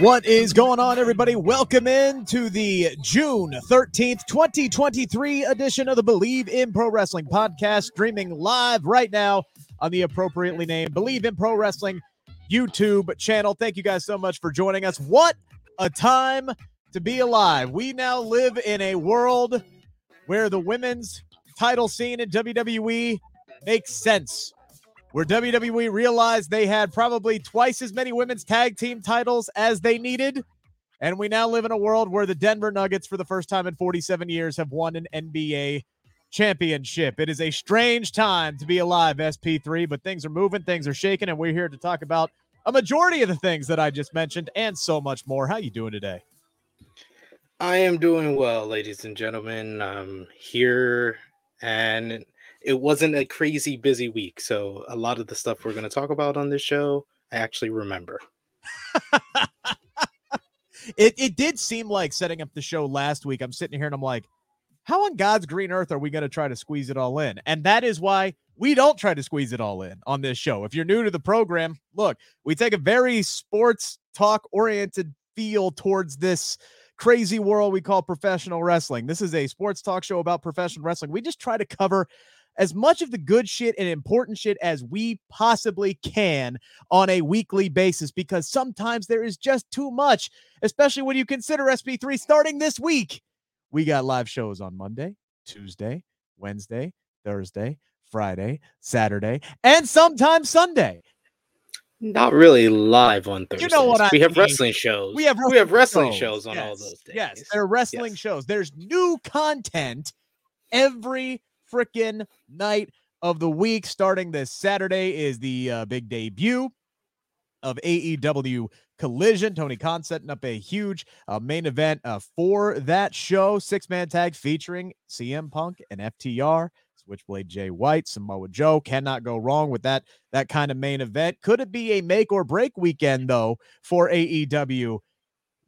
What is going on, everybody? Welcome in to the June 13th, 2023 edition of the Bleav in Pro Wrestling podcast, streaming live right now on the appropriately named Bleav in Pro Wrestling YouTube channel. Thank you guys so much for joining us. What a time to be alive. We now live in a world where the women's title scene in WWE makes sense where WWE realized they had probably twice as many women's tag team titles as they needed. And we now live in a world where the Denver Nuggets, for the first time in 47 years, have won an NBA championship. It is a strange time to be alive, SP3, but things are moving, things are shaking, and we're here to talk about a majority of the things that I just mentioned and so much more. How you doing today? I am doing well, ladies and gentlemen. I'm here and it wasn't a crazy busy week. So a lot of the stuff we're going to talk about on this show, I actually remember. it it did seem like setting up the show last week. I'm sitting here and I'm like, how on God's green earth are we going to try to squeeze it all in? And that is why we don't try to squeeze it all in on this show. If you're new to the program, look, we take a very sports talk oriented feel towards this crazy world we call professional wrestling. This is a sports talk show about professional wrestling. We just try to cover as much of the good shit and important shit as we possibly can on a weekly basis because sometimes there is just too much, especially when you consider SP3 starting this week. We got live shows on Monday, Tuesday, Wednesday, Thursday, Friday, Saturday, and sometimes Sunday. Not really live on Thursday. You know what I We have mean. wrestling shows. We have we have wrestling shows, shows on yes, all those days. Yes, they're wrestling Yes. shows. There's new content every freaking night of the week. Starting this Saturday is the uh, big debut of AEW Collision. Tony Khan setting up a huge uh, main event uh, for that show. Six man tag featuring CM Punk and FTR. Switchblade Jay White, Samoa Joe cannot go wrong with that that kind of main event. Could it be a make or break weekend though for AEW?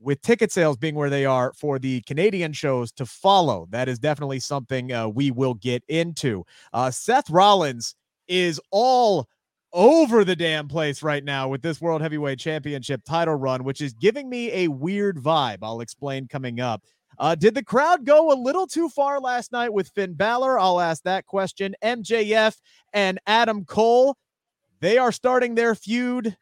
With ticket sales being where they are for the Canadian shows to follow. That is definitely something uh, we will get into. Uh, Seth Rollins is all over the damn place right now with this World Heavyweight Championship title run, which is giving me a weird vibe. I'll explain coming up. Uh, did the crowd go a little too far last night with Finn Balor? I'll ask that question. MJF and Adam Cole, they are starting their feud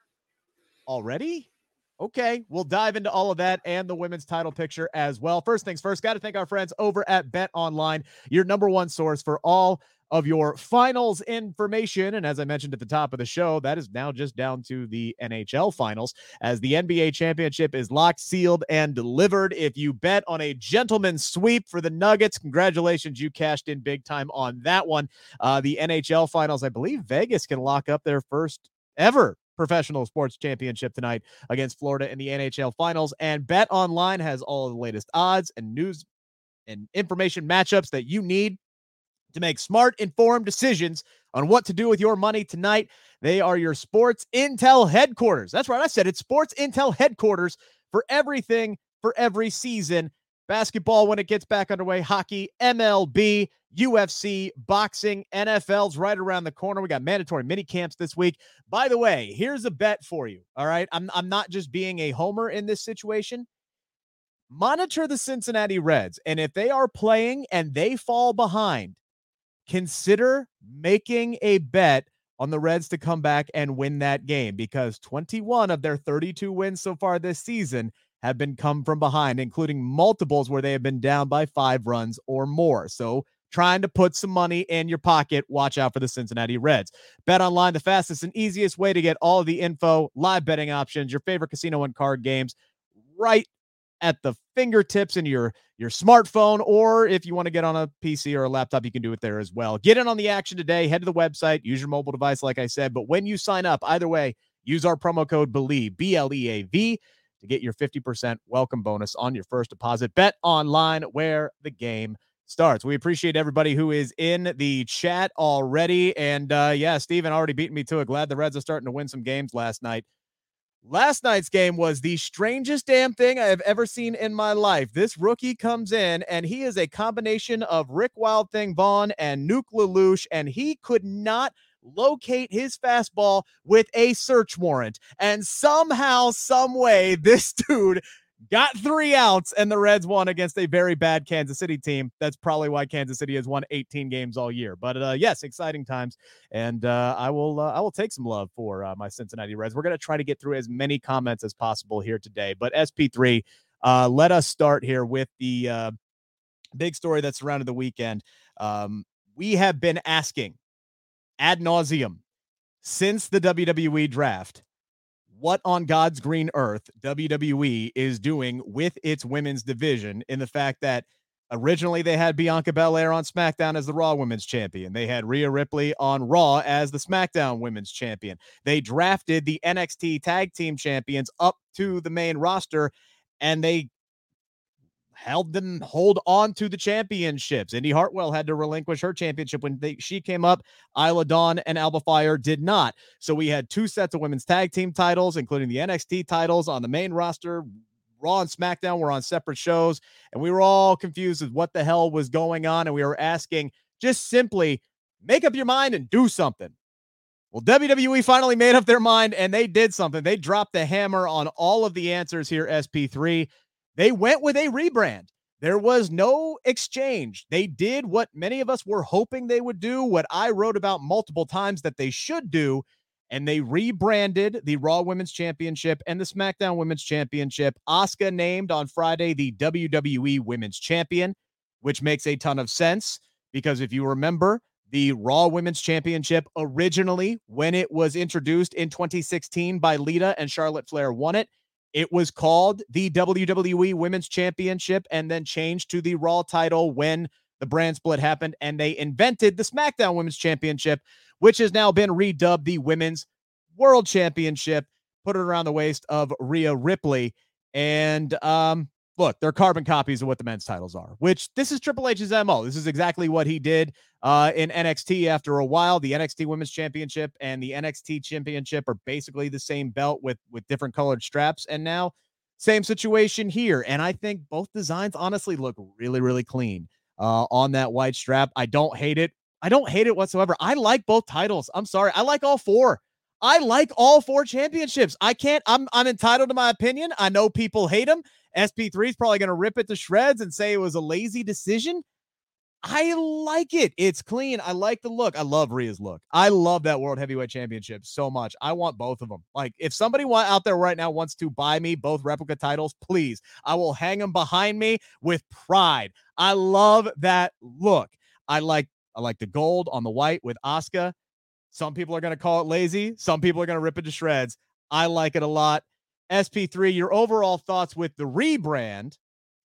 already. Okay, we'll dive into all of that and the women's title picture as well. First things first, got to thank our friends over at Bet Online, your number one source for all of your finals information. And as I mentioned at the top of the show, that is now just down to the NHL finals as the NBA championship is locked, sealed, and delivered. If you bet on a gentleman's sweep for the Nuggets, congratulations, you cashed in big time on that one. Uh, the NHL finals, I believe Vegas can lock up their first ever professional sports championship tonight against Florida in the NHL finals. And Bet Online has all the latest odds and news and information matchups that you need to make smart, informed decisions on what to do with your money tonight. They are your sports intel headquarters. That's right. I said it's sports intel headquarters for everything for every season. Basketball when it gets back underway, hockey, MLB, UFC, boxing, NFL's right around the corner. We got mandatory mini camps this week. By the way, here's a bet for you. All right. I'm, I'm not just being a homer in this situation. Monitor the Cincinnati Reds. And if they are playing and they fall behind, consider making a bet on the Reds to come back and win that game because 21 of their 32 wins so far this season have been come from behind, including multiples where they have been down by five runs or more. So trying to put some money in your pocket, watch out for the Cincinnati Reds. Bet online, the fastest and easiest way to get all the info, live betting options, your favorite casino and card games right at the fingertips in your your smartphone or if you want to get on a PC or a laptop you can do it there as well. Get in on the action today, head to the website, use your mobile device like I said, but when you sign up either way, use our promo code Bleav B L E A V to get your 50% welcome bonus on your first deposit. Bet online where the game starts. We appreciate everybody who is in the chat already. And uh, yeah, Steven already beaten me to it. Glad the Reds are starting to win some games last night. Last night's game was the strangest damn thing I have ever seen in my life. This rookie comes in and he is a combination of Rick Wild Thing Vaughn and Nuke LaLoosh, and he could not locate his fastball with a search warrant. And somehow, some way, this dude got three outs, and the Reds won against a very bad Kansas City team. That's probably why Kansas City has won 18 games all year. But uh, yes, exciting times, and uh, I will uh, I will take some love for uh, my Cincinnati Reds. We're going to try to get through as many comments as possible here today. But SP3, uh, let us start here with the uh, big story that surrounded the weekend. Um, we have been asking ad nauseum since the WWE draft what on God's green earth WWE is doing with its women's division in the fact that originally they had Bianca Belair on SmackDown as the Raw Women's Champion. They had Rhea Ripley on Raw as the SmackDown Women's Champion. They drafted the NXT Tag Team Champions up to the main roster and they held them hold on to the championships. Indi Hartwell had to relinquish her championship when they, she came up. Isla Dawn and Alba Fyre did not. So we had two sets of women's tag team titles, including the NXT titles on the main roster. Raw and SmackDown were on separate shows, and we were all confused with what the hell was going on. And we were asking just simply make up your mind and do something. Well, WWE finally made up their mind and they did something. They dropped the hammer on all of the answers here, SP3. They went with a rebrand. There was no exchange. They did what many of us were hoping they would do, what I wrote about multiple times that they should do, and they rebranded the Raw Women's Championship and the SmackDown Women's Championship. Asuka named on Friday the WWE Women's Champion, which makes a ton of sense because if you remember, the Raw Women's Championship originally, when it was introduced in 2016 by Lita and Charlotte Flair, won it. It was called the WWE Women's Championship and then changed to the Raw title when the brand split happened. And they invented the SmackDown Women's Championship, which has now been redubbed the Women's World Championship, put it around the waist of Rhea Ripley. And um, look, they're carbon copies of what the men's titles are, which this is Triple H's MO. This is exactly what he did uh, in NXT after a while. The NXT Women's Championship and the NXT Championship are basically the same belt with with different colored straps. And now, same situation here. And I think both designs honestly look really, really clean uh, on that white strap. I don't hate it. I don't hate it whatsoever. I like both titles. I'm sorry. I like all four. I like all four championships. I can't, I'm I'm entitled to my opinion. I know people hate them. SP3 is probably going to rip it to shreds and say it was a lazy decision. I like it. It's clean. I like the look. I love Rhea's look. I love that World Heavyweight Championship so much. I want both of them. Like, if somebody out there right now wants to buy me both replica titles, please, I will hang them behind me with pride. I love that look. I like I like the gold on the white with Asuka. Some people are going to call it lazy. Some people are going to rip it to shreds. I like it a lot. SP3, your overall thoughts with the rebrand,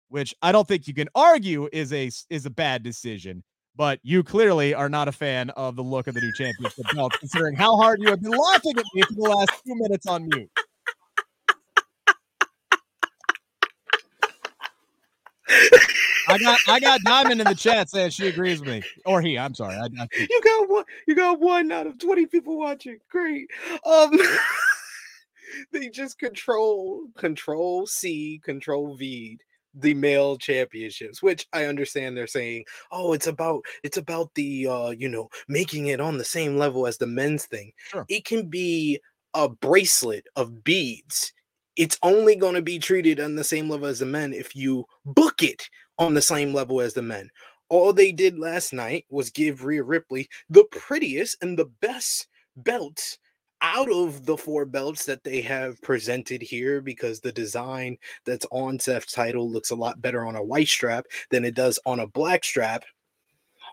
which I don't think you can argue is a is a bad decision, but you clearly are not a fan of the look of the new championship belt, considering how hard you have been laughing at me for the last few minutes on mute. I got I got Diamond in the chat saying she agrees with me, or he. I'm sorry. I, I you got one. You got one out of twenty people watching. Great. Um. they just control control C, control V the male championships which i understand they're saying oh it's about it's about the uh you know making it on the same level as the men's thing. Sure. it can be a bracelet of beads. It's only going to be treated on the same level as the men if you book it on the same level as the men. All they did last night was give Rhea Ripley the prettiest and the best belts out of the four belts that they have presented here because the design that's on Seth's title looks a lot better on a white strap than it does on a black strap.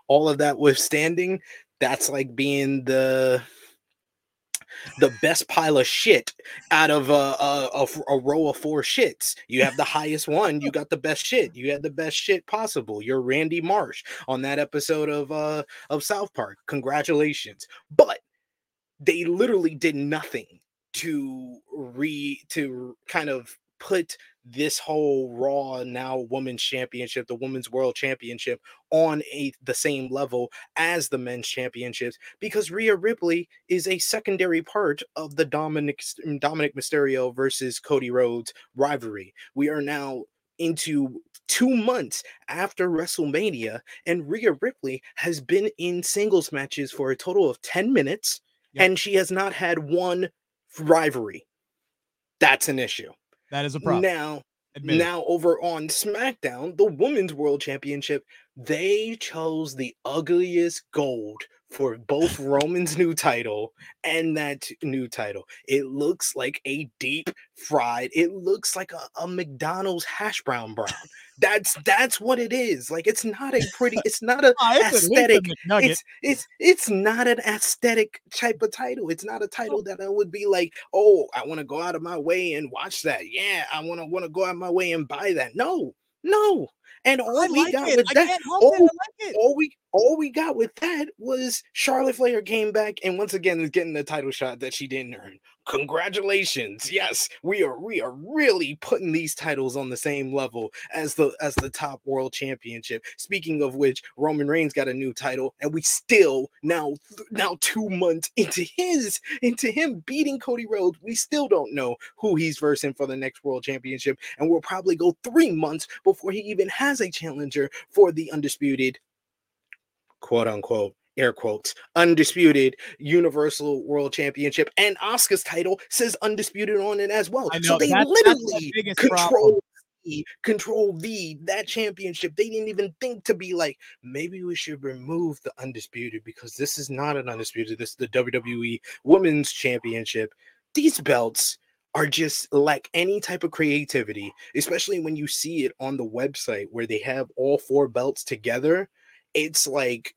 All of that withstanding, that's like being the the best pile of shit out of a, a, a, a, row of four shits. You have the highest one. You got the best shit. You had the best shit possible. You're Randy Marsh on that episode of uh of South Park. Congratulations. But they literally did nothing to re to kind of put this whole Raw now Women's Championship, the Women's World Championship, on a the same level as the Men's Championships because Rhea Ripley is a secondary part of the Dominik Dominik Mysterio versus Cody Rhodes rivalry. We are now into two months after WrestleMania, and Rhea Ripley has been in singles matches for a total of 10 minutes, yep. and she has not had one rivalry. That's an issue. That is a problem. Now, Admit now it. over on SmackDown, the Women's World Championship, they chose the ugliest gold for both Roman's new title and that new title. It looks like a deep fried. It looks like a, a McDonald's hash brown brown. That's that's what it is. Like it's not a pretty. It's not a oh, aesthetic. It's it's it's not an aesthetic type of title. It's not a title that I would be like, oh, I want to go out of my way and watch that. Yeah, I want to want to go out of my way and buy that. No, no. And all I we like got it. with that, all, oh, like all, we all we got with that was Charlotte Flair came back and once again is getting the title shot that she didn't earn. Congratulations. Yes, we are we are really putting these titles on the same level as the as the top world championship. Speaking of which, Roman Reigns got a new title and we still now now 2 months into his into him beating Cody Rhodes, we still don't know who he's versing for the next world championship and we'll probably go 3 months before he even has a challenger for the undisputed quote unquote air quotes, undisputed Universal World Championship, and Asuka's title says undisputed on it as well. Know, so they that's, literally that's control the, control the that championship. They didn't even think to be like, maybe we should remove the undisputed because this is not an undisputed. This is the WWE Women's Championship. These belts are just like any type of creativity, especially when you see it on the website where they have all four belts together. It's like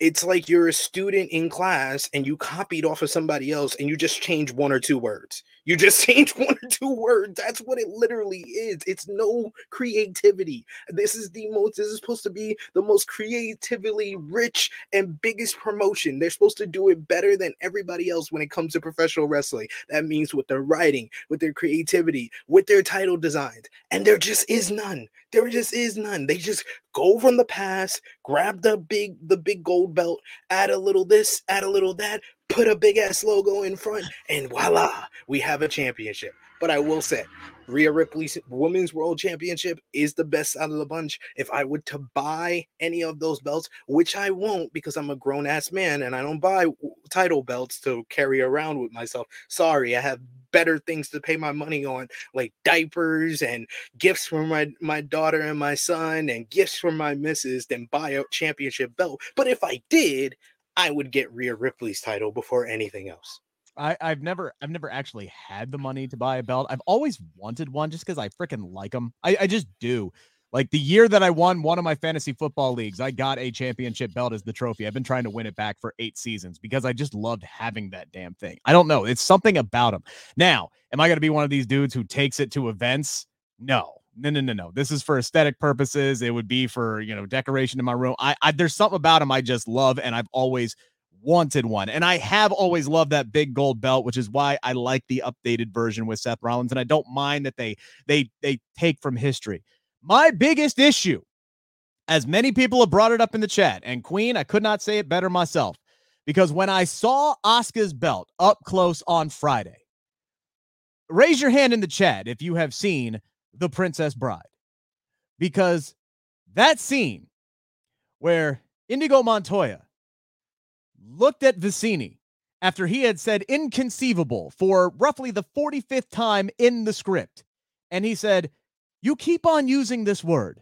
it's like you're a student in class and you copied off of somebody else and you just change one or two words. You just change one or two words. That's what it literally is. It's no creativity. This is the most, this is supposed to be the most creatively rich and biggest promotion. They're supposed to do it better than everybody else when it comes to professional wrestling. That means with their writing, with their creativity, with their title designs. And there just is none. There just is none. They just go from the past, grab the big the big gold belt, add a little this, add a little that, put a big ass logo in front, and voila, we have a championship. But I will say, Rhea Ripley's Women's World Championship is the best out of the bunch. If I were to buy any of those belts, which I won't because I'm a grown ass man and I don't buy title belts to carry around with myself. Sorry, I have better things to pay my money on, like diapers and gifts for my my daughter and my son, and gifts for my missus, than buy a championship belt. But if I did, I would get Rhea Ripley's title before anything else. I, I've never I've never actually had the money to buy a belt. I've always wanted one just because I freaking like them. I, I just do. Like the year that I won one of my fantasy football leagues, I got a championship belt as the trophy. I've been trying to win it back for eight seasons because I just loved having that damn thing. I don't know. It's something about them. Now, am I going to be one of these dudes who takes it to events? No. No, no, no, no. This is for aesthetic purposes. It would be for, you know, decoration in my room. I, I there's something about them I just love and I've always wanted one. And I have always loved that big gold belt, which is why I like the updated version with Seth Rollins and I don't mind that they they they take from history. My biggest issue, as many people have brought it up in the chat, and Queen, I could not say it better myself, because when I saw Asuka's belt up close on Friday, raise your hand in the chat if you have seen The Princess Bride, because that scene where Indigo Montoya looked at Vizzini after he had said inconceivable for roughly the 45th time in the script. And he said, you keep on using this word.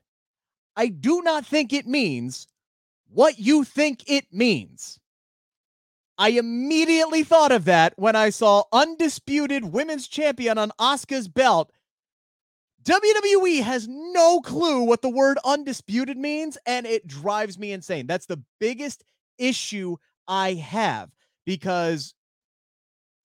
I do not think it means what you think it means. I immediately thought of that when I saw undisputed women's champion on Asuka's belt. WWE has no clue what the word undisputed means, and it drives me insane. That's the biggest issue I have because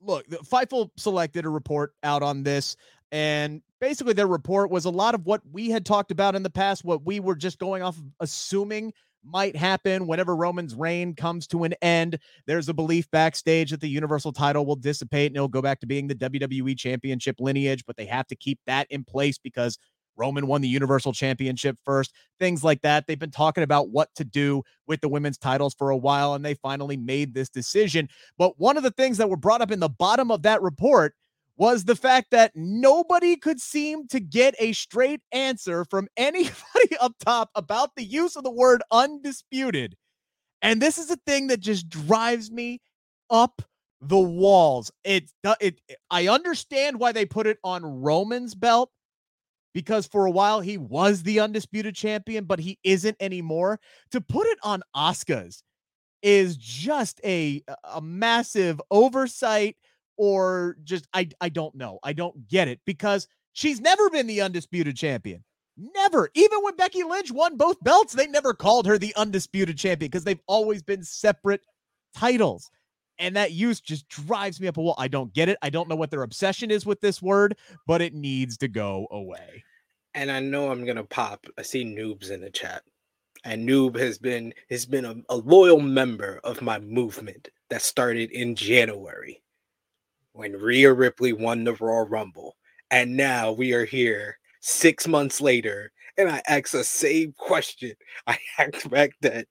look, Fightful selected a report out on this. And basically, their report was a lot of what we had talked about in the past, what we were just going off of assuming might happen whenever Roman's reign comes to an end. There's a belief backstage that the Universal title will dissipate and it'll go back to being the WWE Championship lineage, but they have to keep that in place because Roman won the Universal Championship first, things like that. They've been talking about what to do with the women's titles for a while, and they finally made this decision. But one of the things that were brought up in the bottom of that report was the fact that nobody could seem to get a straight answer from anybody up top about the use of the word undisputed. And this is a thing that just drives me up the walls. It, it, I understand why they put it on Roman's belt because for a while he was the undisputed champion, but he isn't anymore. To put it on Asuka's is just a a massive oversight or just I I don't know. I don't get it because she's never been the undisputed champion. Never. Even when Becky Lynch won both belts, they never called her the undisputed champion because they've always been separate titles. And that use just drives me up a wall. I don't get it. I don't know what their obsession is with this word, but it needs to go away. And I know I'm gonna pop. I see noobs in the chat. And Noob has been has been a, a loyal member of my movement that started in January when Rhea Ripley won the Royal Rumble. And now we are here six months later, and I ask the same question I asked back then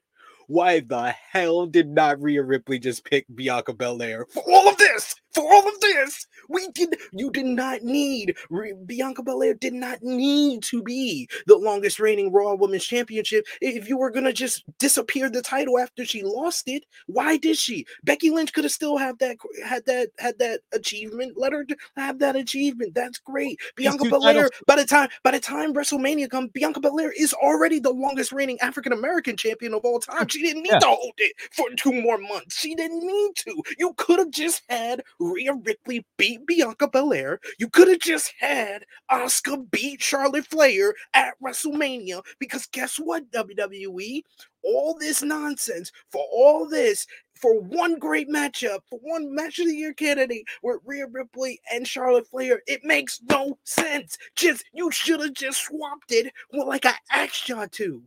why the hell did not Rhea Ripley just pick Bianca Belair for all of this? For all of this, we did. You did not need Bianca Belair. Did not need to be the longest reigning Raw Women's Championship. If you were gonna just disappear the title after she lost it, why did she? Becky Lynch could have still have that had that had that achievement. Let her have that achievement. That's great. Bianca Belair. Titles. By the time by the time WrestleMania comes, Bianca Belair is already the longest reigning African American champion of all time. She didn't need yeah. to hold it for two more months. She didn't need to. You could have just had Rhea Ripley beat Bianca Belair. You could have just had Asuka beat Charlotte Flair at WrestleMania. Because guess what, WWE? All this nonsense for all this for one great matchup, for one match of the year candidate with Rhea Ripley and Charlotte Flair. It makes no sense. Just you should have just swapped it like I asked y'all to.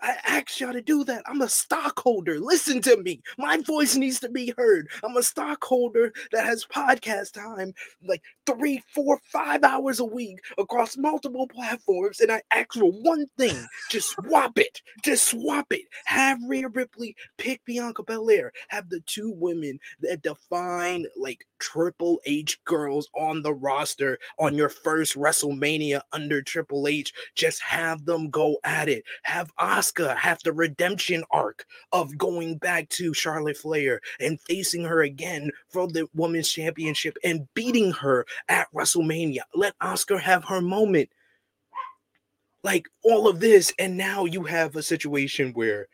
I asked y'all to do that. I'm a stockholder. Listen to me. My voice needs to be heard. I'm a stockholder that has podcast time like three, four, five hours a week across multiple platforms. And I ask for one thing just swap it. Just swap it. Have Rhea Ripley pick Bianca Belair. Have the two women that define like Triple H girls on the roster on your first WrestleMania under Triple H. Just have them go at it. Have Asuka have the redemption arc of going back to Charlotte Flair and facing her again for the Women's Championship and beating her at WrestleMania. Let Asuka have her moment. Like all of this, and now you have a situation where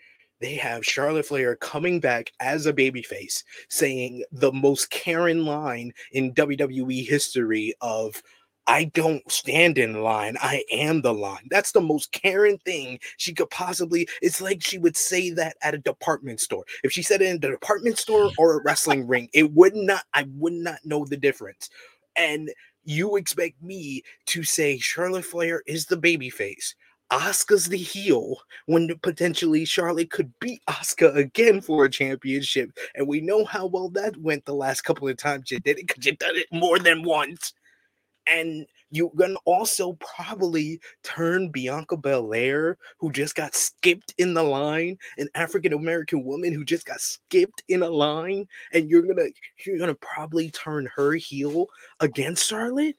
they have Charlotte Flair coming back as a babyface, saying the most Karen line in WWE history of I don't stand in line. I am the line. That's the most Karen thing she could possibly. It's like she would say that at a department store. If she said it in the department store or a wrestling ring, it would not. I would not know the difference. And you expect me to say Charlotte Flair is the babyface Asuka's the heel when potentially Charlotte could beat Asuka again for a championship. And we know how well that went the last couple of times you did it because you did it more than once. And you're gonna also probably turn Bianca Belair, who just got skipped in the line, an African American woman who just got skipped in a line, and you're gonna you're gonna probably turn her heel against Charlotte.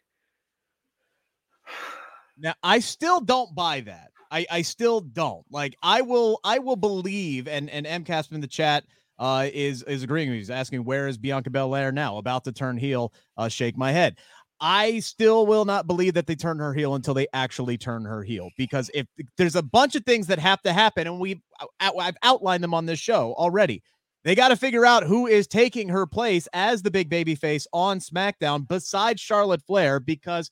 Now, I still don't buy that. I, I still don't. Like, I will I will believe, and and MCASP in the chat uh, is is agreeing with me. He's asking where is Bianca Belair now? About to turn heel. Uh, shake my head. I still will not believe that they turn her heel until they actually turn her heel because if there's a bunch of things that have to happen, and we've I've outlined them on this show already. They got to figure out who is taking her place as the big baby face on SmackDown besides Charlotte Flair because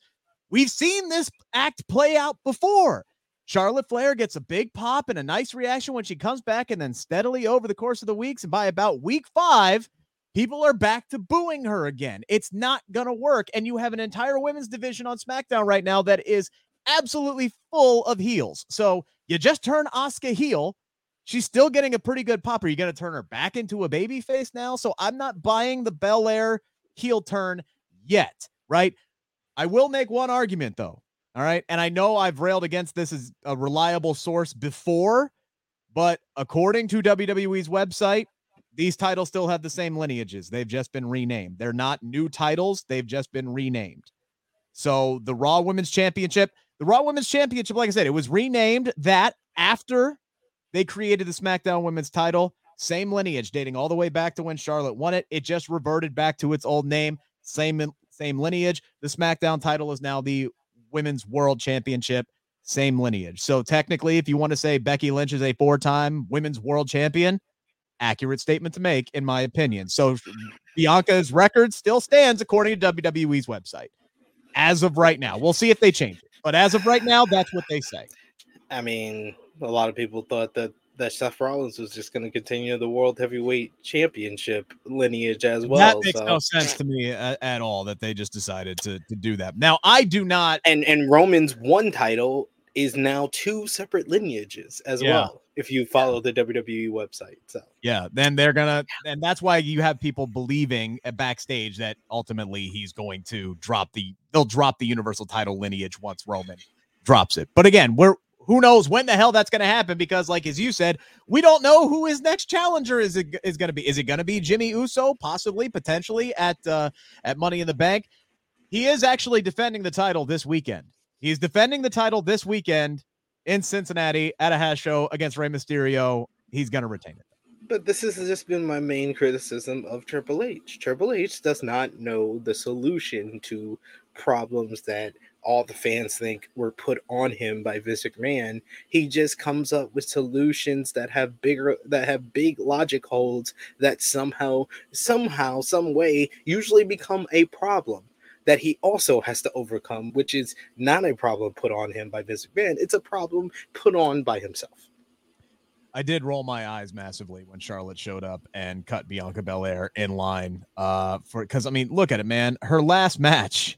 We've seen this act play out before. Charlotte Flair gets a big pop and a nice reaction when she comes back, and then steadily over the course of the weeks, and by about week five, people are back to booing her again. It's not going to work. And you have an entire women's division on SmackDown right now that is absolutely full of heels. So you just turn Asuka heel. she's still getting a pretty good pop. Are you going to turn her back into a baby face now? So I'm not buying the Belair heel turn yet, right? I will make one argument though. All right. And I know I've railed against this as a reliable source before, but according to WWE's website, these titles still have the same lineages. They've just been renamed. They're not new titles, they've just been renamed. So the Raw Women's Championship, the Raw Women's Championship, like I said, it was renamed that after they created the SmackDown Women's title. Same lineage dating all the way back to when Charlotte won it. It just reverted back to its old name. Same same lineage. The SmackDown title is now the Women's World Championship. Same lineage. So technically, if you want to say Becky Lynch is a four-time Women's World Champion, accurate statement to make, in my opinion. So Bianca's record still stands according to WWE's website as of right now. We'll see if they change it, but as of right now, that's what they say. I mean, a lot of people thought that that Seth Rollins was just going to continue the World Heavyweight Championship lineage as well. That makes so. no sense to me at, at, all that they just decided to, to do that. Now, I do not. And and Roman's one title is now two separate lineages as yeah. well if you follow the WWE website. So yeah, then they're gonna, and that's why you have people believing at backstage that ultimately he's going to drop the, they'll drop the Universal title lineage once Roman drops it. But again, we're who knows when the hell that's going to happen because like as you said we don't know who his next challenger is is going to be. Is it going to be jimmy uso? Possibly potentially at uh at money in the bank. He is actually defending the title this weekend. He's defending the title this weekend in cincinnati at a hash show against Rey mysterio. He's going to retain it. But this has just been my main criticism of Triple H. Triple H does not know the solution to problems that all the fans think were put on him by Vince McMahon. He just comes up with solutions that have bigger that have big logic holds that somehow, somehow, some way usually become a problem that he also has to overcome, which is not a problem put on him by Vince McMahon. It's a problem put on by himself. I did roll my eyes massively when Charlotte showed up and cut Bianca Belair in line. Uh, for because I mean, look at it, man. Her last match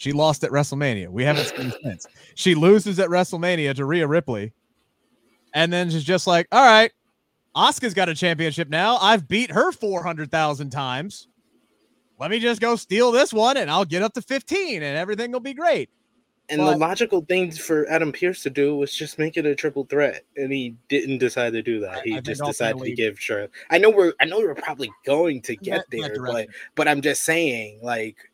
she lost at WrestleMania. We haven't seen since. She loses at WrestleMania to Rhea Ripley. And then she's just like, all right, Asuka's got a championship now. I've beat her 400,000 times. Let me just go steal this one and I'll get up to 15 and everything will be great. And but, the logical thing for Adam Pearce to do was just make it a triple threat, and he didn't decide to do that. He just decided to give Charlotte. I know we're, I know we're probably going to get there, but but I'm just saying, like,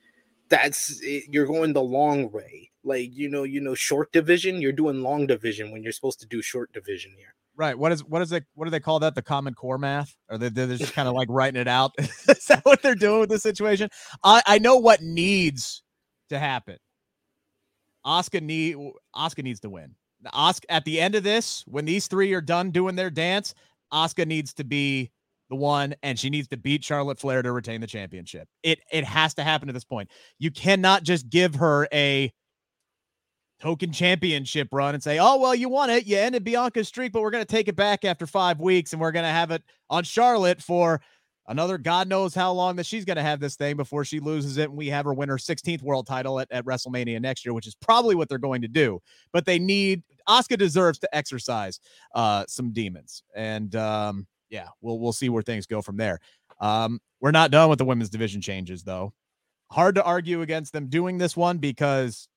that's it, you're going the long way. Like you know, you know, short division. You're doing long division when you're supposed to do short division here. Right. What is what is it? What do they call that? The common core math? Or they, they're just kind of like writing it out? is that what they're doing with the situation? I I know what needs to happen. Asuka need Asuka needs to win. Asuka at the end of this, when these three are done doing their dance, Asuka needs to be the one, and she needs to beat Charlotte Flair to retain the championship. It it has to happen at this point. You cannot just give her a token championship run and say, "Oh well, you won it. You ended Bianca's streak, but we're going to take it back after five weeks, and we're going to have it on Charlotte for." Another God knows how long that she's going to have this thing before she loses it. And we have her win her 16th world title at, at WrestleMania next year, which is probably what they're going to do. But they need Asuka deserves to exercise uh, some demons. And um, yeah, we'll we'll see where things go from there. Um, we're not done with the women's division changes though. Hard to argue against them doing this one because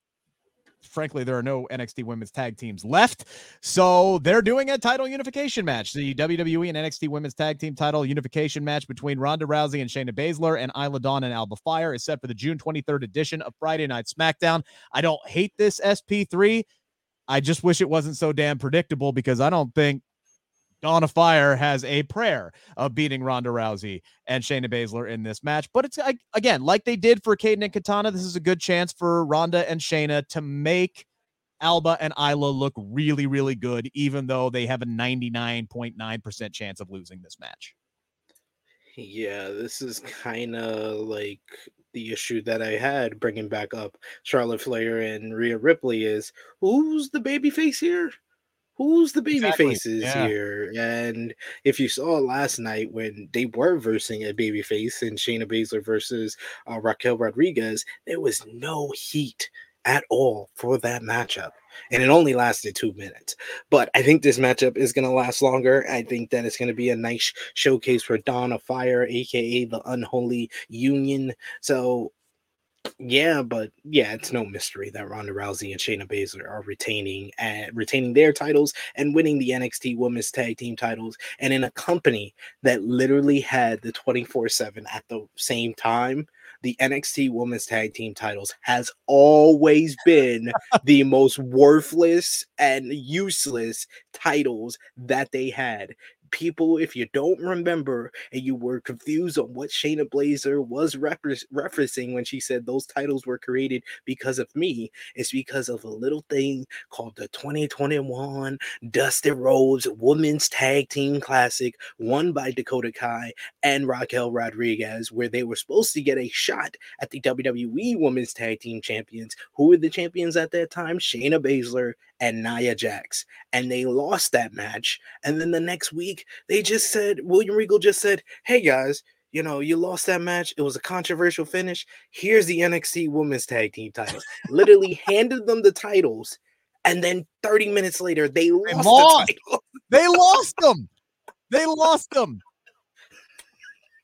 frankly, there are no NXT women's tag teams left. So they're doing a title unification match. The WWE and NXT women's tag team title unification match between Ronda Rousey and Shayna Baszler and Isla Dawn and Alba Fyre is set for the June 23rd edition of Friday Night SmackDown. I don't hate this SP3. I just wish it wasn't so damn predictable because I don't think Dawn of Fyre has a prayer of beating Ronda Rousey and Shayna Baszler in this match. But it's again, like they did for Kayden and Katana, this is a good chance for Ronda and Shayna to make Alba and Isla look really, really good, even though they have a 99.9% chance of losing this match. Yeah, this is kind of like the issue that I had bringing back up Charlotte Flair and Rhea Ripley is who's the baby face here? Who's the baby exactly. faces yeah. here? And if you saw last night when they were versing a baby face and Shayna Baszler versus uh, Raquel Rodriguez, there was no heat at all for that matchup. And it only lasted two minutes. But I think this matchup is going to last longer. I think that it's going to be a nice showcase for Dawn of Fyre, aka the Unholy Union. So yeah, but yeah, it's no mystery that Ronda Rousey and Shayna Baszler are retaining and retaining their titles and winning the NXT Women's Tag Team titles, and in a company that literally had the 24/7 at the same time. The NXT Women's Tag Team titles has always been the most worthless and useless titles that they had people, if you don't remember and you were confused on what Shayna Baszler was refer- referencing when she said those titles were created because of me, it's because of a little thing called the 2021 Dusty Rhodes Women's Tag Team Classic, won by Dakota Kai and Raquel Rodriguez, where they were supposed to get a shot at the WWE Women's Tag Team Champions. Who were the champions at that time? Shayna Baszler and Nia Jax. And they lost that match. And then the next week, they just said, William Regal just said, Hey guys, you know, you lost that match. It was a controversial finish. Here's the NXT Women's Tag Team titles. Literally handed them the titles. And then 30 minutes later, they lost, they lost. the. They lost them. They lost them.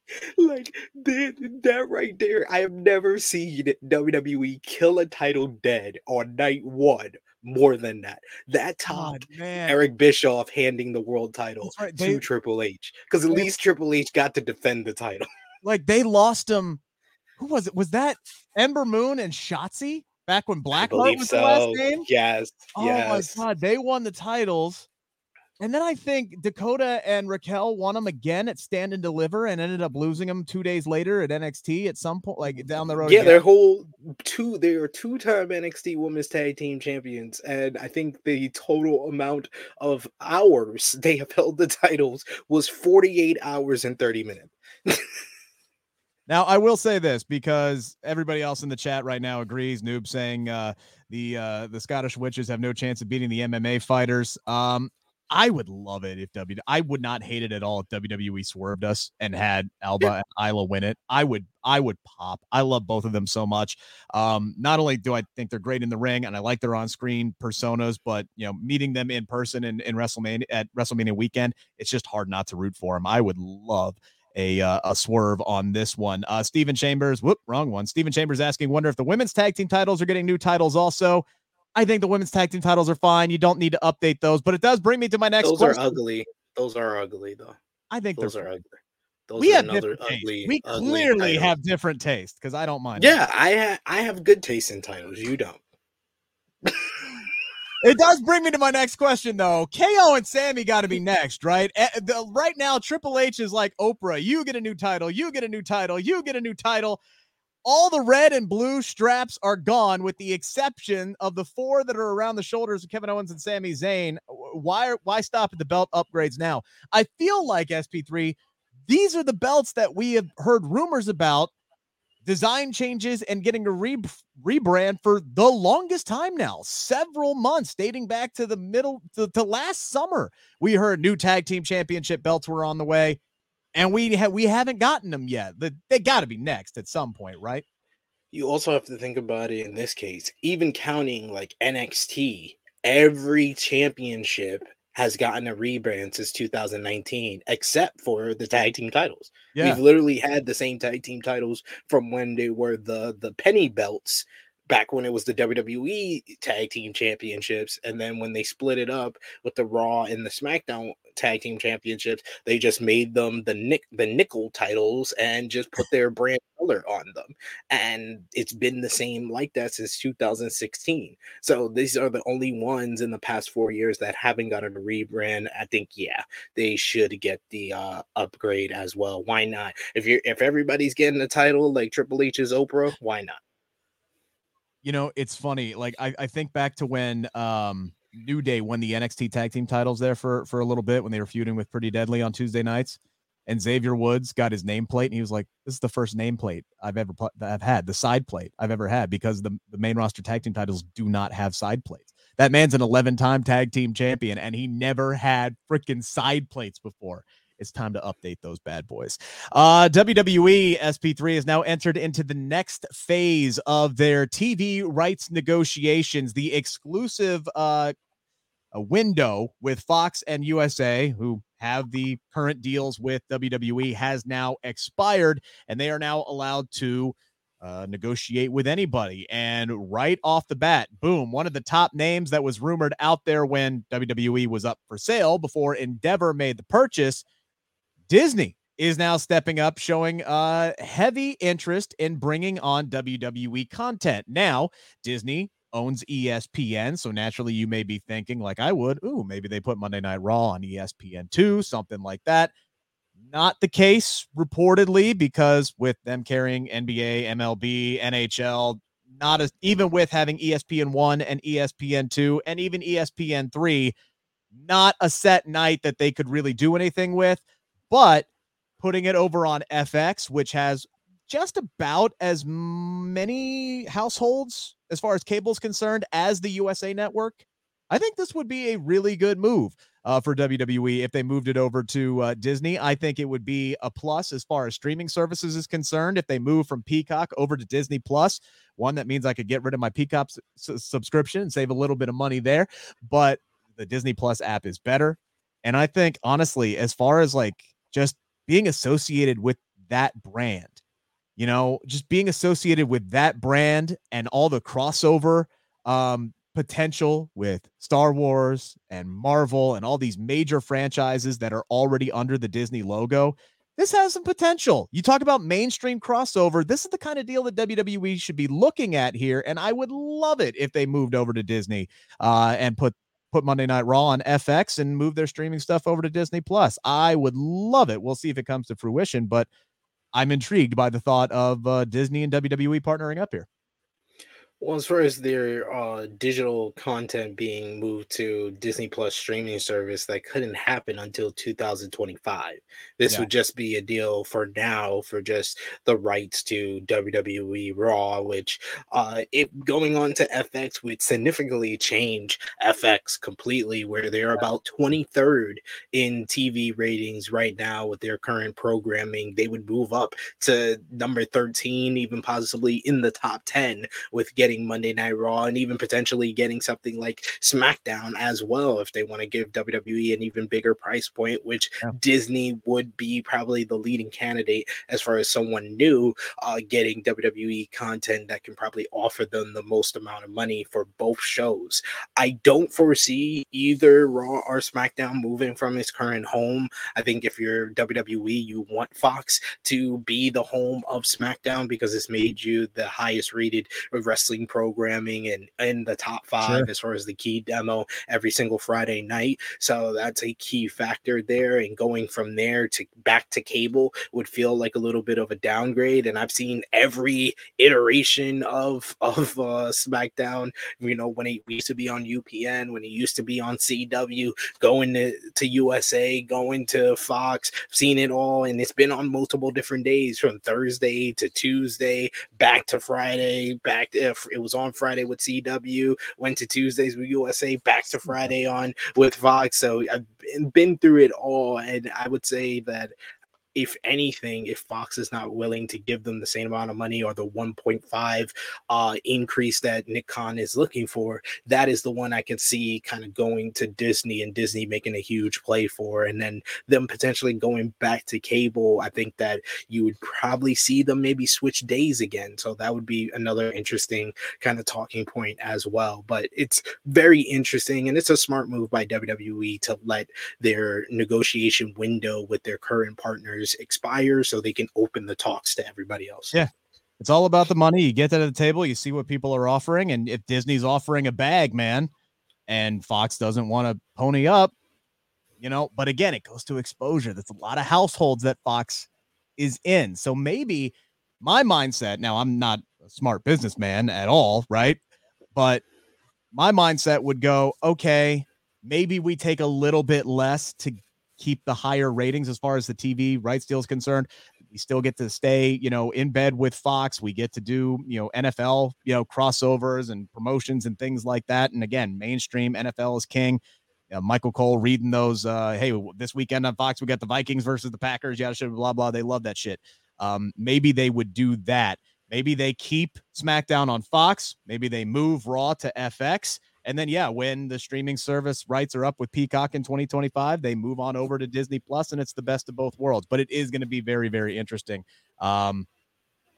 like that, that right there, I have never seen WWE kill a title dead on night one more than that. That oh, top Eric Bischoff handing the world title right. they, to Triple H because at least Triple H got to defend the title. Like they lost him. Who was it? Was that Ember Moon and Shotzi back when Blackheart was so. the last name? Yes. Oh yes. my god, they won the titles. And then I think Dakota and Raquel won them again at Stand and Deliver and ended up losing them two days later at NXT at some point, like down the road. Yeah, their whole two, they are two time NXT Women's Tag Team Champions. And I think the total amount of hours they have held the titles was 48 hours and 30 minutes. Now, I will say this because everybody else in the chat right now agrees. Noob saying uh, the uh, the Scottish witches have no chance of beating the MMA fighters. Um, I would love it if W. I would not hate it at all if WWE swerved us and had Alba and Isla win it. I would. I would pop. I love both of them so much. Um, not only do I think they're great in the ring and I like their on-screen personas, but you know, meeting them in person in, in WrestleMania at WrestleMania weekend, it's just hard not to root for them. I would love a uh, a swerve on this one. Uh, Stephen Chambers, whoop, wrong one. Stephen Chambers asking, wonder if the women's tag team titles are getting new titles also. I think the women's tag team titles are fine. You don't need to update those, but it does bring me to my next. Those question. are ugly. Those are ugly, though. I think those are ugly. Those we have different ugly, We ugly clearly titles. have different taste because I don't mind. Yeah, I ha- I have good taste in titles. You don't. it does bring me to my next question, though. KO and Sami got to be next, right? Eh, the, right now, Triple H is like Oprah. You get a new title. You get a new title. You get a new title all the red and blue straps are gone with the exception of the four that are around the shoulders of Kevin Owens and Sami Zayn. Uh, why why stop at the belt upgrades now? I feel like SP3 these are the belts that we have heard rumors about design changes and getting a re- rebrand for the longest time now several months dating back to the middle to, to last summer we heard new tag team championship belts were on the way and we ha- we haven't gotten them yet. The, they got to be next at some point, right? You also have to think about it in this case, even counting like NXT, every championship has gotten a rebrand since 2019, except for the tag team titles. Yeah. We've literally had the same tag team titles from when they were the the penny belts back when it was the WWE Tag Team Championships, and then when they split it up with the Raw and the SmackDown Tag Team Championships, they just made them the nick the nickel titles and just put their brand color on them, and it's been the same like that since 2016. So these are the only ones in the past four years that haven't gotten a rebrand. I think yeah, they should get the uh, upgrade as well. Why not? If you're if everybody's getting a title like Triple H's Oprah, why not? you know, it's funny. Like I, I think back to when um New Day won the NXT tag team titles there for for a little bit when they were feuding with Pretty Deadly on Tuesday nights. And Xavier Woods got his nameplate, and he was like, "This is the first nameplate I've ever I've had, the side plate I've ever had, because the, the main roster tag team titles do not have side plates. That man's an 11 time tag team champion, and he never had freaking side plates before. it's time to update those bad boys. Uh, WWE SP3 has now entered into the next phase of their TV rights negotiations. The exclusive uh, window with Fox and USA, who have the current deals with WWE, has now expired, and they are now allowed to uh, negotiate with anybody. And right off the bat, boom, one of the top names that was rumored out there when WWE was up for sale before Endeavor made the purchase Disney is now stepping up, showing uh, heavy interest in bringing on WWE content. Now, Disney owns ESPN, so naturally you may be thinking, like I would, ooh, maybe they put Monday Night Raw on ESPN2, something like that. Not the case, reportedly, because with them carrying NBA, MLB, NHL, not as even with having ESPN one and ESPN two and even ESPN three, not a set night that they could really do anything with but putting it over on FX, which has just about as many households as far as cable is concerned as the USA network. I think this would be a really good move uh, for WWE if they moved it over to uh, Disney. I think it would be a plus as far as streaming services is concerned if they move from Peacock over to Disney Plus. One that means I could get rid of my Peacock s- subscription and save a little bit of money there. But the Disney Plus app is better. And I think honestly, as far as like just being associated with that brand, you know, just being associated with that brand and all the crossover um, potential with Star Wars and Marvel and all these major franchises that are already under the Disney logo. This has some potential. You talk about mainstream crossover. This is the kind of deal that WWE should be looking at here. And I would love it if they moved over to Disney uh, and put put Monday Night Raw on FX and move their streaming stuff over to Disney Plus. I would love it. We'll see if it comes to fruition, but I'm intrigued by the thought of uh, Disney and WWE partnering up here. Well, as far as their uh, digital content being moved to Disney Plus streaming service, that couldn't happen until 2025. This yeah. would just be a deal for now for just the rights to WWE Raw, which uh, it going on to FX would significantly change FX completely, where they're about 23rd in TV ratings right now with their current programming. They would move up to number 13, even possibly in the top 10 with getting getting Monday Night Raw and even potentially getting something like SmackDown as well if they want to give WWE an even bigger price point, which yeah. Disney would be probably the leading candidate as far as someone new uh, getting WWE content that can probably offer them the most amount of money for both shows. I don't foresee either Raw or SmackDown moving from its current home. I think if you're WWE, you want Fox to be the home of SmackDown because it's made you the highest rated wrestling wrestling programming and in the top five sure. as far as the key demo every single Friday night. So that's a key factor there. And going from there to back to cable would feel like a little bit of a downgrade. And I've seen every iteration of of uh, SmackDown. You know, when it used to be on UPN, when it used to be on CW, going to, to USA, going to Fox, seen it all, and it's been on multiple different days from Thursday to Tuesday, back to Friday, back to it was on Friday with CW, went to Tuesdays with USA, back to Friday on with Fox. So I've been through it all, and I would say that if anything, if Fox is not willing to give them the same amount of money or the 1.5 uh, increase that Nick Khan is looking for, that is the one I can see kind of going to Disney and Disney making a huge play for, and then them potentially going back to cable. I think that you would probably see them maybe switch days again. So that would be another interesting kind of talking point as well. But it's very interesting, and it's a smart move by WWE to let their negotiation window with their current partners expire so they can open the talks to everybody else. Yeah. It's all about the money. You get that at the table, you see what people are offering. And if Disney's offering a bag, man, and Fox doesn't want to pony up, you know, but again, it goes to exposure. That's a lot of households that Fox is in. So maybe my mindset now, I'm not a smart businessman at all, right? But my mindset would go, okay, maybe we take a little bit less to keep the higher ratings as far as the TV rights deal is concerned. We still get to stay, you know, in bed with Fox. We get to do, you know, NFL, you know, crossovers and promotions and things like that. And again, mainstream NFL is king. uh, Michael Cole reading those. Uh, hey, this weekend on Fox, we got the Vikings versus the Packers. Yeah, blah blah. They love that shit. Um, maybe they would do that. Maybe they keep SmackDown on Fox. Maybe they move Raw to FX. And then, yeah, when the streaming service rights are up with Peacock in 2025, they move on over to Disney Plus, and it's the best of both worlds. But it is going to be very, very interesting. Um,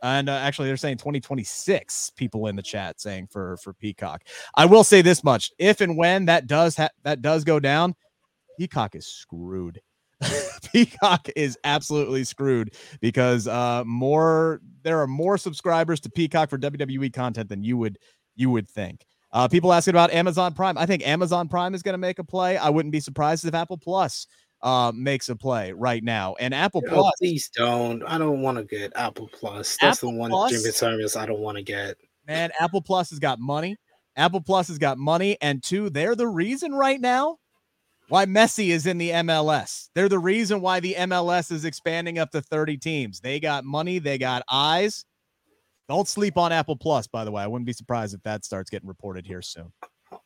and uh, actually, they're saying 2026. People in the chat saying for for Peacock. I will say this much: if and when that does ha- that does go down, Peacock is screwed. Peacock is absolutely screwed because uh more there are more subscribers to Peacock for WWE content than you would you would think. Uh, people asking about Amazon Prime. I think Amazon Prime is going to make a play. I wouldn't be surprised if Apple Plus uh, makes a play right now. And Apple Plus, please don't. I don't want to get Apple Plus. That's Apple the one Plus? streaming service I don't want to get. man, Apple Plus has got money. Apple Plus has got money, and two, they're the reason right now why Messi is in the MLS. They're the reason why the MLS is expanding up to 30 teams. They got money, they got eyes. Don't sleep on Apple Plus, by the way. I wouldn't be surprised if that starts getting reported here soon.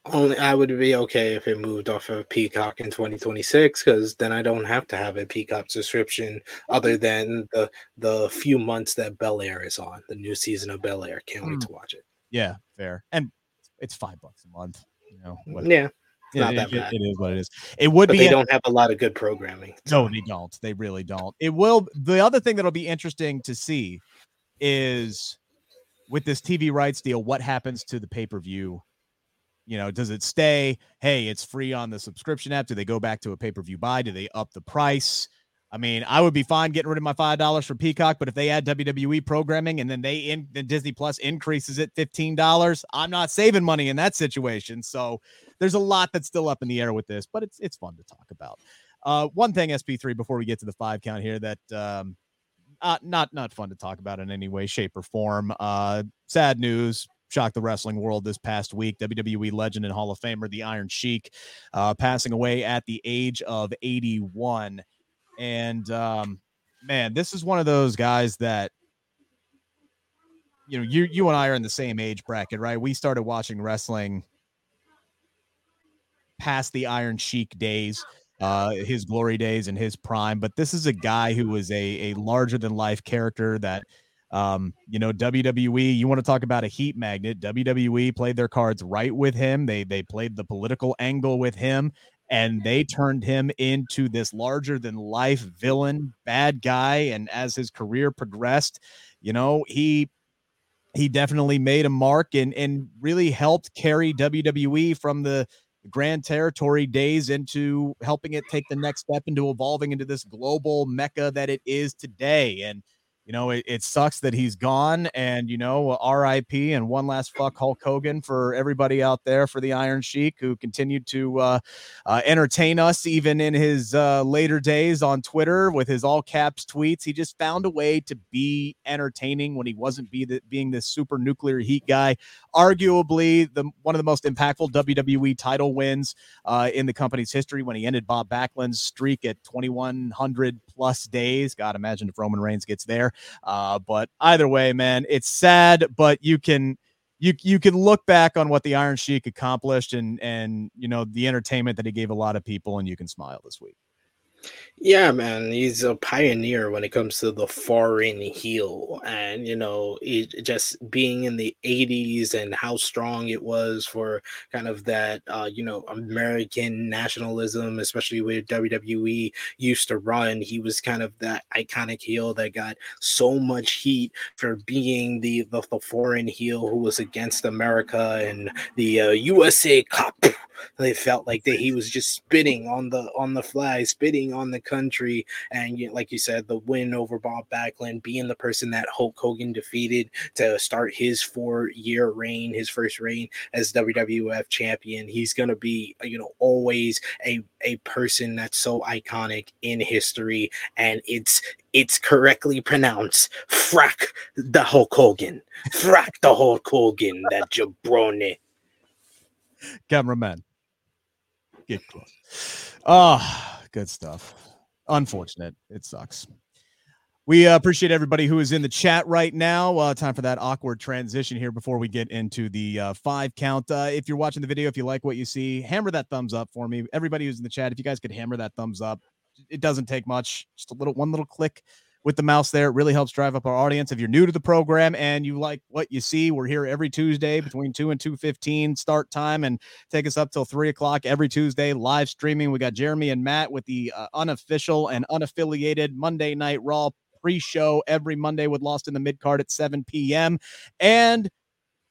Only I would be okay if it moved off of Peacock in 2026 because then I don't have to have a Peacock subscription other than the the few months that Bel Air is on the new season of Bel Air. Can't wait Hmm. to watch it. Yeah, fair. And it's five bucks a month. You know, what- Yeah, it's not it- that it- bad. it is what it is. It would but be they don't have a lot of good programming. No, they don't. They really don't. It will. The other thing that'll be interesting to see is with this TV rights deal, what happens to the pay per view? You know, does it stay? Hey, it's free on the subscription app. Do they go back to a pay per view buy? Do they up the price? I mean, I would be fine getting rid of my five dollars for Peacock, but if they add WWE programming and then they in then Disney Plus increases it fifteen dollars, I'm not saving money in that situation. So there's a lot that's still up in the air with this, but it's it's fun to talk about. Uh, one thing, SP3, before we get to the five count here, that um, uh, not not fun to talk about in any way, shape, or form. Uh, sad news. Shocked the wrestling world this past week. WWE legend and Hall of Famer, the Iron Sheik, uh, passing away at the age of 81. And um, man, this is one of those guys that you know, you you and I are in the same age bracket, right? We started watching wrestling past the Iron Sheik days, uh, his glory days and his prime. But this is a guy who was a a larger than life character that. Um, you know, WWE, you want to talk about a heat magnet. WWE played their cards right with him. They they played the political angle with him and they turned him into this larger than life villain, bad guy. And as his career progressed, you know, he he definitely made a mark and and really helped carry WWE from the grand territory days into helping it take the next step into evolving into this global mecca that it is today. And you know, it, it sucks that he's gone. And, you know, RIP and one last fuck Hulk Hogan for everybody out there for the Iron Sheik who continued to uh, uh, entertain us even in his uh, later days on Twitter with his all caps tweets. He just found a way to be entertaining when he wasn't be the, being this super nuclear heat guy. Arguably, the one of the most impactful WWE title wins uh, in the company's history when he ended Bob Backlund's streak at 2,100 plus days. God, imagine if Roman Reigns gets there. Uh, but either way, man, it's sad, but you can you you can look back on what the Iron Sheik accomplished and and you know the entertainment that he gave a lot of people, and you can smile this week. Yeah, man, he's a pioneer when it comes to the foreign heel, and you know, it, just being in the '80s and how strong it was for kind of that, uh, you know, American nationalism, especially with WWE used to run. He was kind of that iconic heel that got so much heat for being the the, the foreign heel who was against America and the uh, USA Cup. They felt like that he was just spitting on the on the fly, spitting on the country, and like you said, the win over Bob Backlund, being the person that Hulk Hogan defeated to start his four-year reign, his first reign as WWF champion. He's gonna be, you know, always a a person that's so iconic in history, and it's it's correctly pronounced frack the Hulk Hogan, frack the Hulk Hogan, that jabroni. Cameraman, get close. Oh, good stuff. Unfortunate. It sucks. We uh, appreciate everybody who is in the chat right now. Uh, time for that awkward transition here before we get into the uh, five count. Uh, if you're watching the video, if you like what you see, hammer that thumbs up for me. Everybody who's in the chat, if you guys could hammer that thumbs up, it doesn't take much. Just a little, one little click with the mouse there. It really helps drive up our audience. If you're new to the program and you like what you see, we're here every Tuesday between 2 and 2.15 start time and take us up till 3 o'clock every Tuesday, live streaming. We got Jeremy and Matt with the uh, unofficial and unaffiliated Monday Night Raw pre-show every Monday with Lost in the Mid Card at 7 p.m. And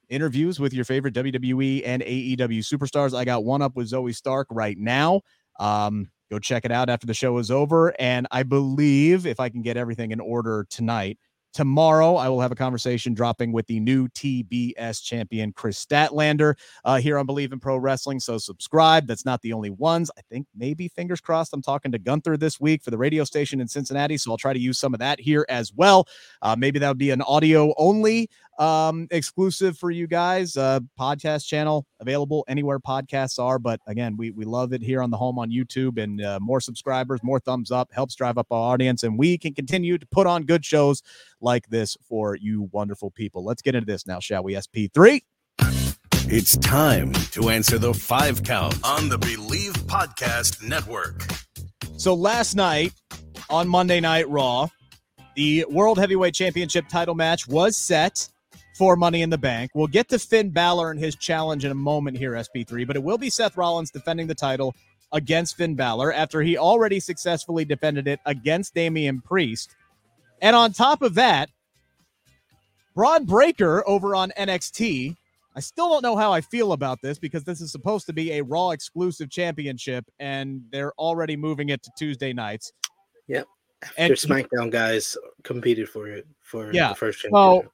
interviews with your favorite WWE and AEW superstars. I got one up with Zoey Stark right now. Um, Go check it out after the show is over. And I believe if I can get everything in order tonight, Tomorrow, I will have a conversation dropping with the new TBS champion, Kris Statlander, uh, here on Bleav in Pro Wrestling. So subscribe. That's not the only ones. I think maybe, fingers crossed, I'm talking to Gunther this week for the radio station in Cincinnati. So I'll try to use some of that here as well. Uh, maybe that would be an audio only um, exclusive for you guys. Uh, podcast channel available anywhere podcasts are. But again, we, we love it here on the home on YouTube and uh, more subscribers, more thumbs up helps drive up our audience. And we can continue to put on good shows like this for you wonderful people. Let's get into this now, shall we? SP3. It's time to answer the five count on the Bleav Podcast Network. So last night on Monday Night Raw, the World Heavyweight Championship title match was set for Money in the Bank. We'll get to Finn Balor and his challenge in a moment here, SP3, but it will be Seth Rollins defending the title against Finn Balor after he already successfully defended it against Damian Priest. And on top of that, Bron Breakker over on NXT. I still don't know how I feel about this because this is supposed to be a Raw exclusive championship, and they're already moving it to Tuesday nights. Yep. And SmackDown guys competed for it for yeah, the first championship. Well,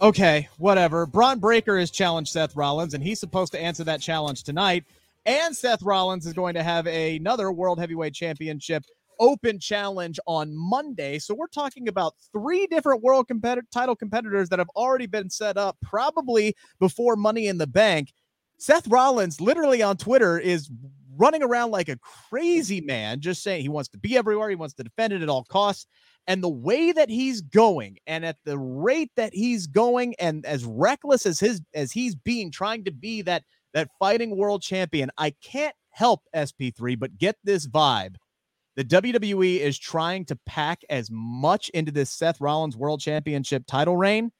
okay, whatever. Bron Breakker has challenged Seth Rollins, and he's supposed to answer that challenge tonight. And Seth Rollins is going to have another World Heavyweight Championship open challenge on Monday. So we're talking about three different world title competitors that have already been set up probably before Money in the Bank. Seth Rollins literally on Twitter is running around like a crazy man, just saying he wants to be everywhere, he wants to defend it at all costs. And the way that he's going, and at the rate that he's going, and as reckless as his as he's being, trying to be that that fighting world champion, I can't help SP3 but get this vibe the WWE is trying to pack as much into this Seth Rollins World Championship title reign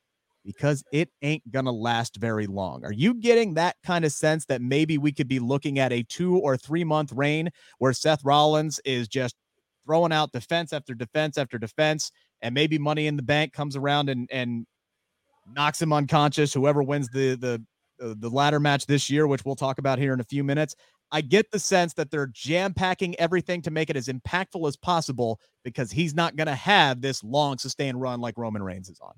because it ain't going to last very long. Are you getting that kind of sense that maybe we could be looking at a two or three month reign where Seth Rollins is just throwing out defense after defense after defense, and maybe Money in the Bank comes around and and knocks him unconscious. Whoever wins the the uh, the ladder match this year, which we'll talk about here in a few minutes, I get the sense that they're jam packing everything to make it as impactful as possible because he's not going to have this long sustained run like Roman Reigns is on.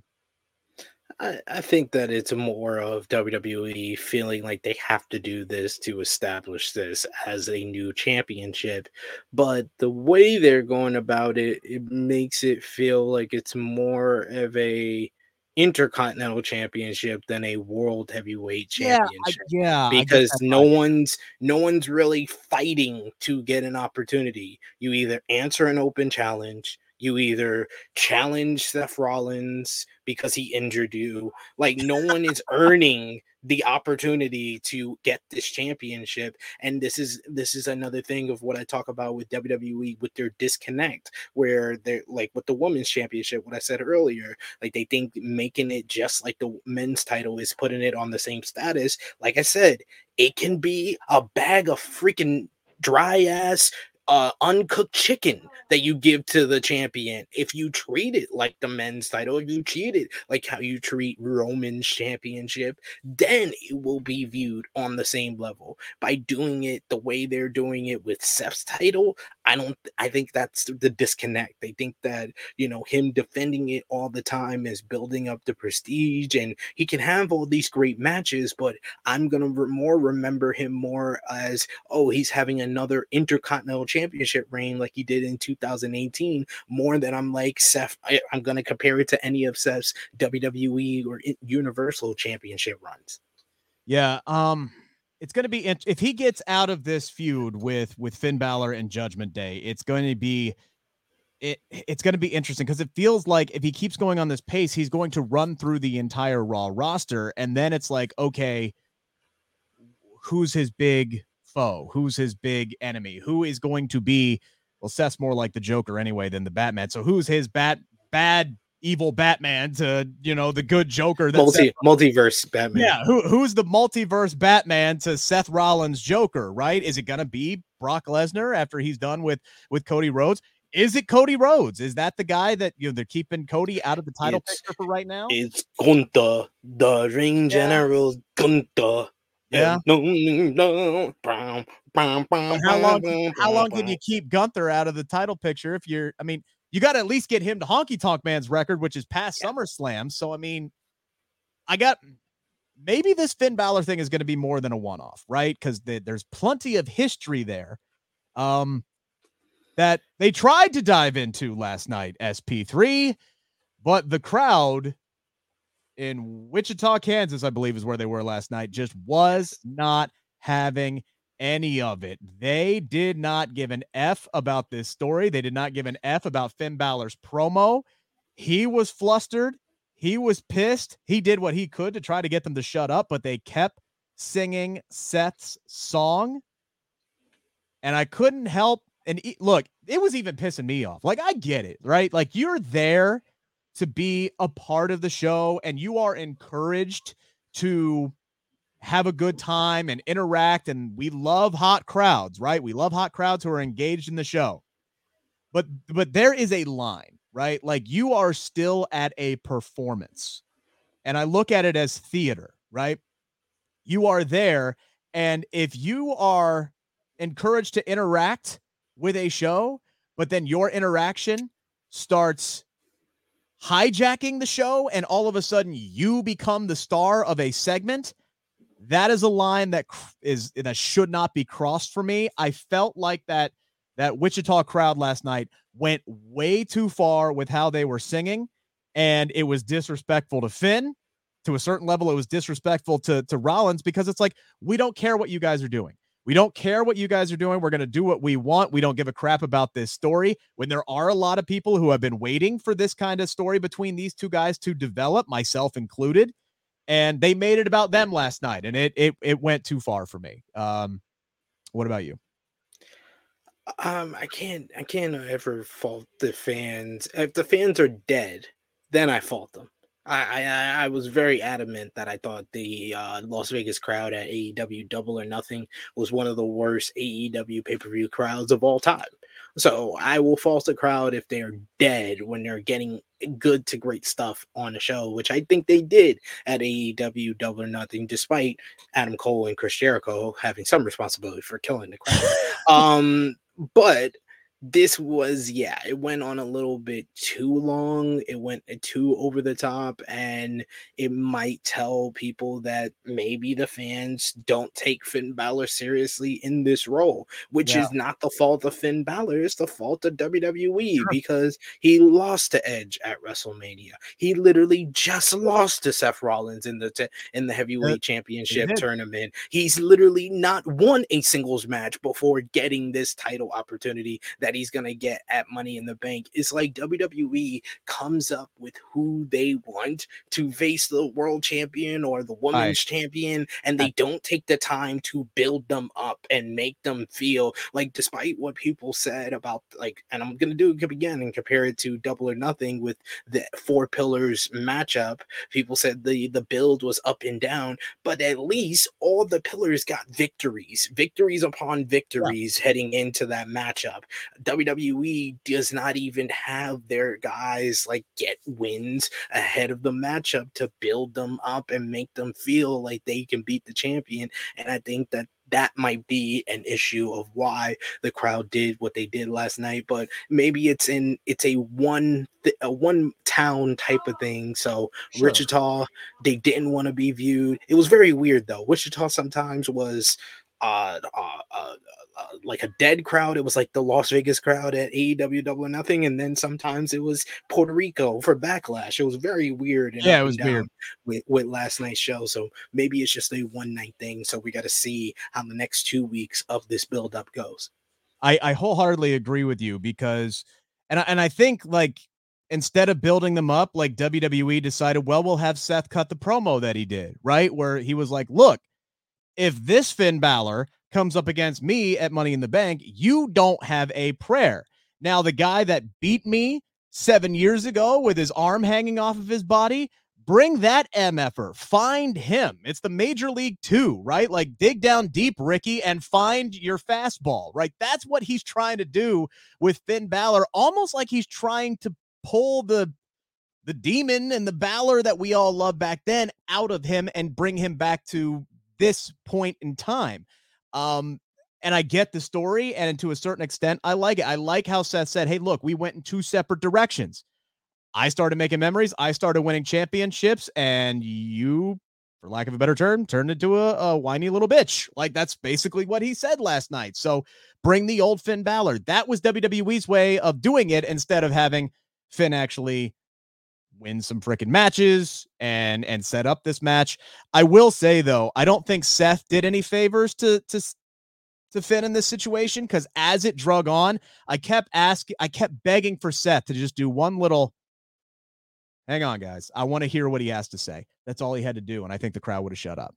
I, I think that it's more of WWE feeling like they have to do this to establish this as a new championship. But the way they're going about it, it makes it feel like it's more of a intercontinental championship than a world heavyweight championship. Yeah, I, yeah because no right. one's no one's really fighting to get an opportunity. You either answer an open challenge, you either challenge Seth Rollins because he injured you. Like no one is earning the opportunity to get this championship and this is this is another thing of what i talk about with wwe with their disconnect where they're like with the women's championship what i said earlier like they think making it just like the men's title is putting it on the same status like i said it can be a bag of freaking dry ass uh, uncooked chicken that you give to the champion. If you treat it like the men's title, if you treat it like how you treat Roman's championship, then it will be viewed on the same level. By doing it the way they're doing it with Seth's title, I don't I think that's the disconnect. They think that, you know, him defending it all the time is building up the prestige and he can have all these great matches, but I'm going to more remember him more as oh, he's having another intercontinental championship reign like he did in 2018 more than I'm like Seth I, am going to compare it to any of Seth's WWE or Universal championship runs. Yeah, um it's going to be if he gets out of this feud with with Finn Balor and Judgment Day, it's going to be it it's going to be interesting because it feels like if he keeps going on this pace, he's going to run through the entire Raw roster, and then it's like, okay, who's his big foe? Who's his big enemy? Who is going to be? Well, Seth's more like the Joker anyway than the Batman. So who's his bat bad evil Batman to you know the good Joker? That Multi Seth, multiverse Batman. Yeah, who who's the multiverse Batman to Seth Rollins Joker? Right? Is it gonna be Brock Lesnar after he's done with with Cody Rhodes? Is it Cody Rhodes? Is that the guy that you know they're keeping Cody out of the title it's, picture for right now? It's Gunther, the ring yeah. general Gunther. Yeah. No, no. How long? How long can you keep Gunther out of the title picture? If you're, I mean, you got to at least get him to Honky Tonk Man's record, which is past yeah. SummerSlam. So I mean, I got maybe this Finn Balor thing is going to be more than a one-off, right? Because the, there's plenty of history there. Um, that they tried to dive into last night, SP3, but the crowd in Wichita, Kansas, I believe is where they were last night, just was not having any of it. They did not give an F about this story. They did not give an F about Finn Balor's promo. He was flustered. He was pissed. He did what he could to try to get them to shut up, but they kept singing Seth's song. And I couldn't help. And look, it was even pissing me off. Like, I get it, right? Like, you're there to be a part of the show and you are encouraged to have a good time and interact and we love hot crowds right? We love hot crowds who are engaged in the show. But but there is a line right? Like you are still at a performance. And i look at it as theater right? You are there and if you are encouraged to interact with a show but then your interaction starts hijacking the show and all of a sudden you become the star of a segment that is a line that is that should not be crossed for me i felt like that that wichita crowd last night went way too far with how they were singing and it was disrespectful to finn to a certain level it was disrespectful to to rollins because it's like we don't care what you guys are doing we don't care what you guys are doing. We're going to do what we want. We don't give a crap about this story. When there are a lot of people who have been waiting for this kind of story between these two guys to develop, myself included, and they made it about them last night, and it it it went too far for me. Um, what about you? Um, I can't I can't ever fault the fans. If the fans are dead, then I fault them. I, I, I was very adamant that I thought the uh, Las Vegas crowd at AEW Double or Nothing was one of the worst AEW pay per view crowds of all time. So I will false the crowd if they're dead when they're getting good to great stuff on the show, which I think they did at AEW Double or Nothing, despite Adam Cole and Chris Jericho having some responsibility for killing the crowd. um, but this was yeah it went on a little bit too long it went uh, too over the top and it might tell people that maybe the fans don't take Finn Balor seriously in this role which yeah. is not the fault of Finn Balor it's the fault of WWE sure. because he lost to Edge at WrestleMania he literally just lost to Seth Rollins in the in the heavyweight yeah. championship tournament he's literally not won a singles match before getting this title opportunity that that he's going to get at Money in the Bank. It's like WWE comes up with who they want to face the world champion or the women's right. champion, and they don't take the time to build them up and make them feel like, despite what people said about, like, and I'm going to do it again and compare it to Double or Nothing with the Four Pillars matchup. People said the the build was up and down, but at least all the pillars got victories, victories upon victories yeah. heading into that matchup. WWE does not even have their guys like get wins ahead of the matchup to build them up and make them feel like they can beat the champion. And I think that that might be an issue of why the crowd did what they did last night but maybe it's in it's a one th- a one town type of thing so sure. wichita they didn't want to be viewed it was very weird though wichita sometimes was uh, uh, uh, uh, like a dead crowd. It was like the Las Vegas crowd at AEW Double or Nothing, and then sometimes it was Puerto Rico for Backlash. It was very weird. yeah, it was weird with, with last night's show. So maybe it's just a one night thing. So we got to see how the next two weeks of this build up goes. I, I wholeheartedly agree with you because And I, and I think like instead of building them up, like WWE decided, well, we'll have Seth cut the promo that he did, right? Where he was like, look, if this Finn Balor comes up against me at Money in the Bank, you don't have a prayer. Now, the guy that beat me seven years ago with his arm hanging off of his body, bring that MFer. Find him. It's the Major League Two, right? Like dig down deep, Ricky, and find your fastball, right? That's what he's trying to do with Finn Balor, almost like he's trying to pull the the demon and the Balor that we all love back then out of him and bring him back to this point in time. Um, and I get the story, and to a certain extent, I like it. I like how Seth said, Hey, look, we went in two separate directions. I started making memories. I started winning championships, and you, for lack of a better term, turned into a, a whiny little bitch. Like that's basically what he said last night. So bring the old Finn Balor. That was WWE's way of doing it instead of having Finn actually win some freaking matches and and set up this match. I will say though, I don't think Seth did any favors to to to Finn in this situation because as it drug on, I kept asking, I kept begging for Seth to just do one little Hang on, guys. I want to hear what he has to say. That's all he had to do, and I think the crowd would have shut up.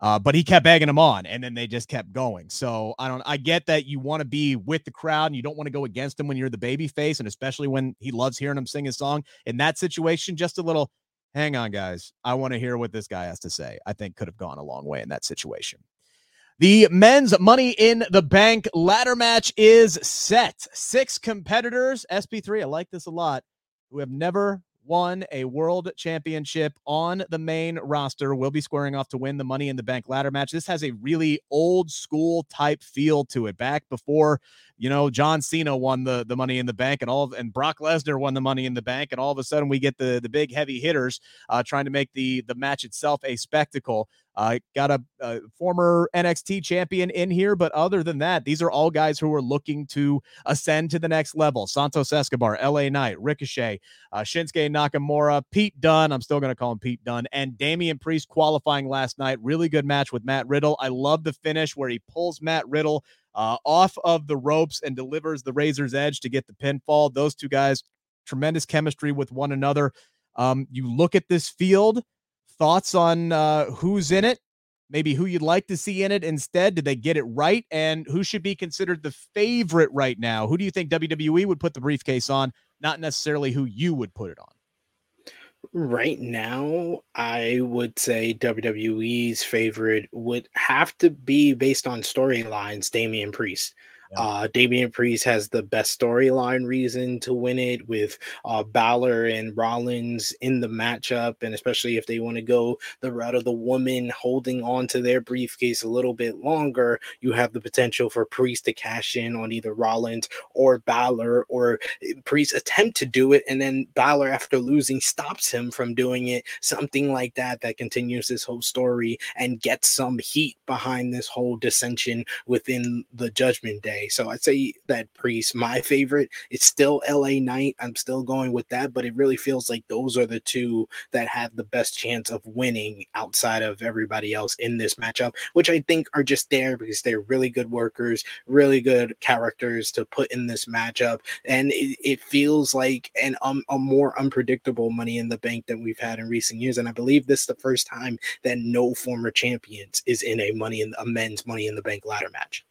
Uh, but he kept egging them on, and then they just kept going. So I don't. I get that you want to be with the crowd, and you don't want to go against him when you're the baby face, and especially when he loves hearing him sing his song. In that situation, just a little. Hang on, guys. I want to hear what this guy has to say. I think could have gone a long way in that situation. The men's Money in the Bank ladder match is set. Six competitors, SP3. I like this a lot. Who have never won a world championship on the main roster will be squaring off to win the money in the bank ladder match. This has a really old school type feel to it. Back before, you know, John Cena won the the money in the bank and all of, and Brock Lesnar won the money in the bank and all of a sudden we get the the big heavy hitters uh, trying to make the the match itself a spectacle. Uh, got a, a, former NXT champion in here, but other than that, these are all guys who are looking to ascend to the next level. Santos Escobar, LA Knight, Ricochet, uh, Shinsuke Nakamura, Pete Dunne. I'm still going to call him Pete Dunne, and Damian Priest qualifying last night. Really good match with Matt Riddle. I love the finish where he pulls Matt Riddle uh, off of the ropes and delivers the razor's edge to get the pinfall. Those two guys, tremendous chemistry with one another. Um, you look at this field thoughts on uh, who's in it? Maybe who you'd like to see in it instead? Did they get it right? And who should be considered the favorite right now? Who do you think WWE would put the briefcase on? Not necessarily who you would put it on. Right now, I would say WWE's favorite would have to be based on storylines, Damian Priest. Uh, Damian Priest has the best storyline reason to win it with uh, Balor and Rollins in the matchup, and especially if they want to go the route of the woman holding on to their briefcase a little bit longer, you have the potential for Priest to cash in on either Rollins or Balor, or eh, Priest attempt to do it, and then Balor, after losing, stops him from doing it. Something like that that continues this whole story and gets some heat behind this whole dissension within the Judgment Day. So I'd say that Priest, my favorite. It's still LA Knight. I'm still going with that, but it really feels like those are the two that have the best chance of winning outside of everybody else in this matchup, which I think are just there because they're really good workers, really good characters to put in this matchup. And it, it feels like an um, a more unpredictable money in the bank than we've had in recent years. And I believe this is the first time that no former champions is in a money in a men's money in the bank ladder match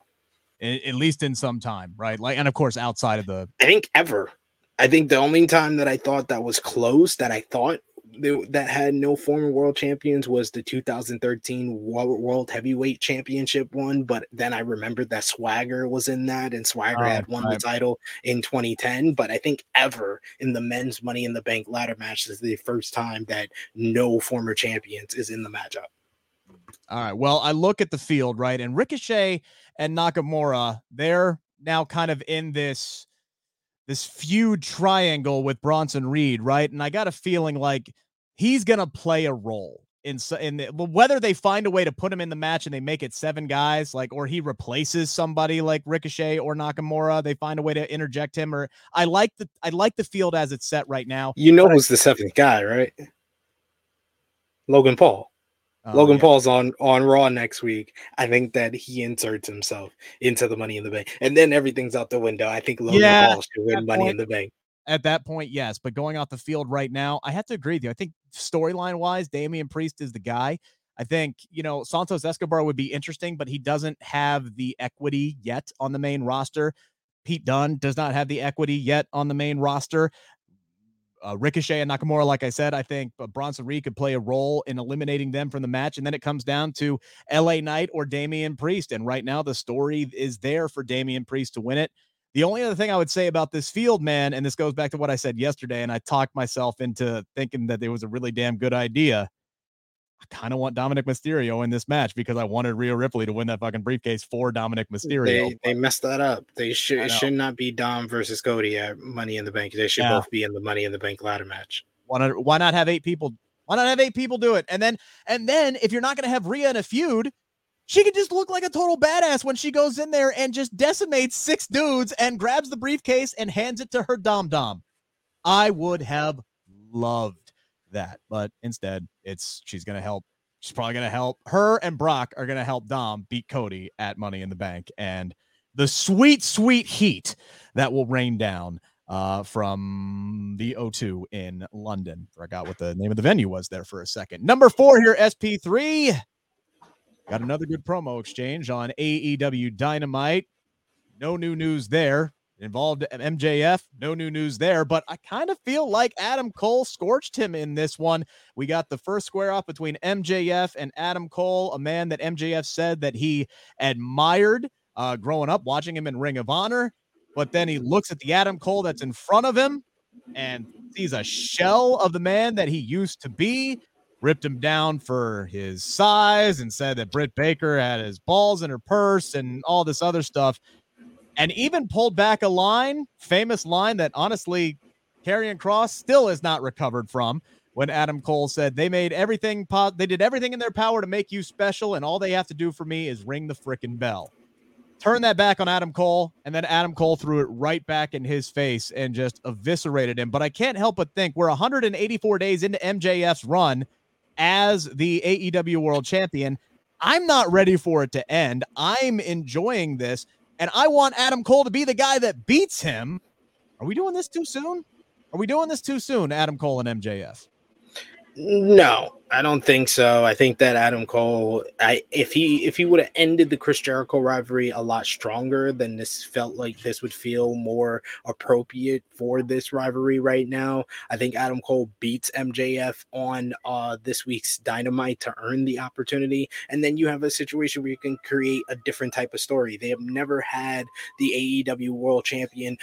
at least in some time, right? Like, and of course, outside of the, I think ever. I think the only time that I thought that was close, that I thought that had no former world champions was the 2013 World Heavyweight Championship one. But then I remembered that Swagger was in that, and Swagger oh, had won right. the title in 2010. But I think ever in the men's Money in the Bank ladder match is the first time that no former champions is in the matchup. All right. Well, I look at the field, right? And Ricochet and Nakamura, they're now kind of in this this feud triangle with Bronson Reed, right? And I got a feeling like he's going to play a role in in the, whether they find a way to put him in the match and they make it seven guys, like or he replaces somebody like Ricochet or Nakamura. They find a way to interject him, or I like the I like the field as it's set right now. You know who's I, the seventh guy, right? Logan Paul. Um, Logan yeah. Paul's on on Raw next week. I think that he inserts himself into the Money in the Bank, and then everything's out the window. I think Logan yeah, Paul should win Money point, in the Bank. At that point, yes, but going off the field right now, I have to agree with you. I think storyline wise, Damian Priest is the guy. I think, you know, Santos Escobar would be interesting, but he doesn't have the equity yet on the main roster. Pete Dunne does not have the equity yet on the main roster. Uh, Ricochet and Nakamura, like I said, I think uh, Bronson Reed could play a role in eliminating them from the match. And then it comes down to LA Knight or Damian Priest. And right now, the story is there for Damian Priest to win it. The only other thing I would say about this field, man, and this goes back to what I said yesterday, and I talked myself into thinking that it was a really damn good idea. I kind of want Dominik Mysterio in this match because I wanted Rhea Ripley to win that fucking briefcase for Dominik Mysterio. They, they messed that up. They should it should not be Dom versus Cody at Money in the Bank. They should yeah. both be in the Money in the Bank ladder match. Why not, why not have eight people? Why not have eight people do it? And then and then if you're not going to have Rhea in a feud, she could just look like a total badass when she goes in there and just decimates six dudes and grabs the briefcase and hands it to her dom dom. I would have loved that. But instead, it's she's going to help. She's probably going to help her and Brock are going to help Dom beat Cody at Money in the Bank. And the sweet, sweet heat that will rain down uh, from the O2 in London. Forgot what the name of the venue was there for a second. Number four here, SP3. Got another good promo exchange on AEW Dynamite. No new news there involved MJF. No new news there, but I kind of feel like Adam Cole scorched him in this one. We got the first square off between MJF and Adam Cole, a man that MJF said that he admired uh, growing up, watching him in Ring of Honor. But then he looks at the Adam Cole that's in front of him and sees a shell of the man that he used to be. Ripped him down for his size and said that Britt Baker had his balls in her purse and all this other stuff and even pulled back a line, famous line that honestly Karrion Kross still is not recovered from when Adam Cole said they made everything po- they did everything in their power to make you special and all they have to do for me is ring the frickin' bell. Turn that back on Adam Cole and then Adam Cole threw it right back in his face and just eviscerated him. But I can't help but think we're 184 days into MJF's run as the AEW World Champion. I'm not ready for it to end. I'm enjoying this and I want Adam Cole to be the guy that beats him. Are we doing this too soon? Are we doing this too soon, Adam Cole and MJF? No, I don't think so. I think that Adam Cole, I if he if he would have ended the Chris Jericho rivalry a lot stronger, then this felt like this would feel more appropriate for this rivalry right now. I think Adam Cole beats MJF on uh this week's Dynamite to earn the opportunity, and then you have a situation where you can create a different type of story. They have never had the AEW World Champion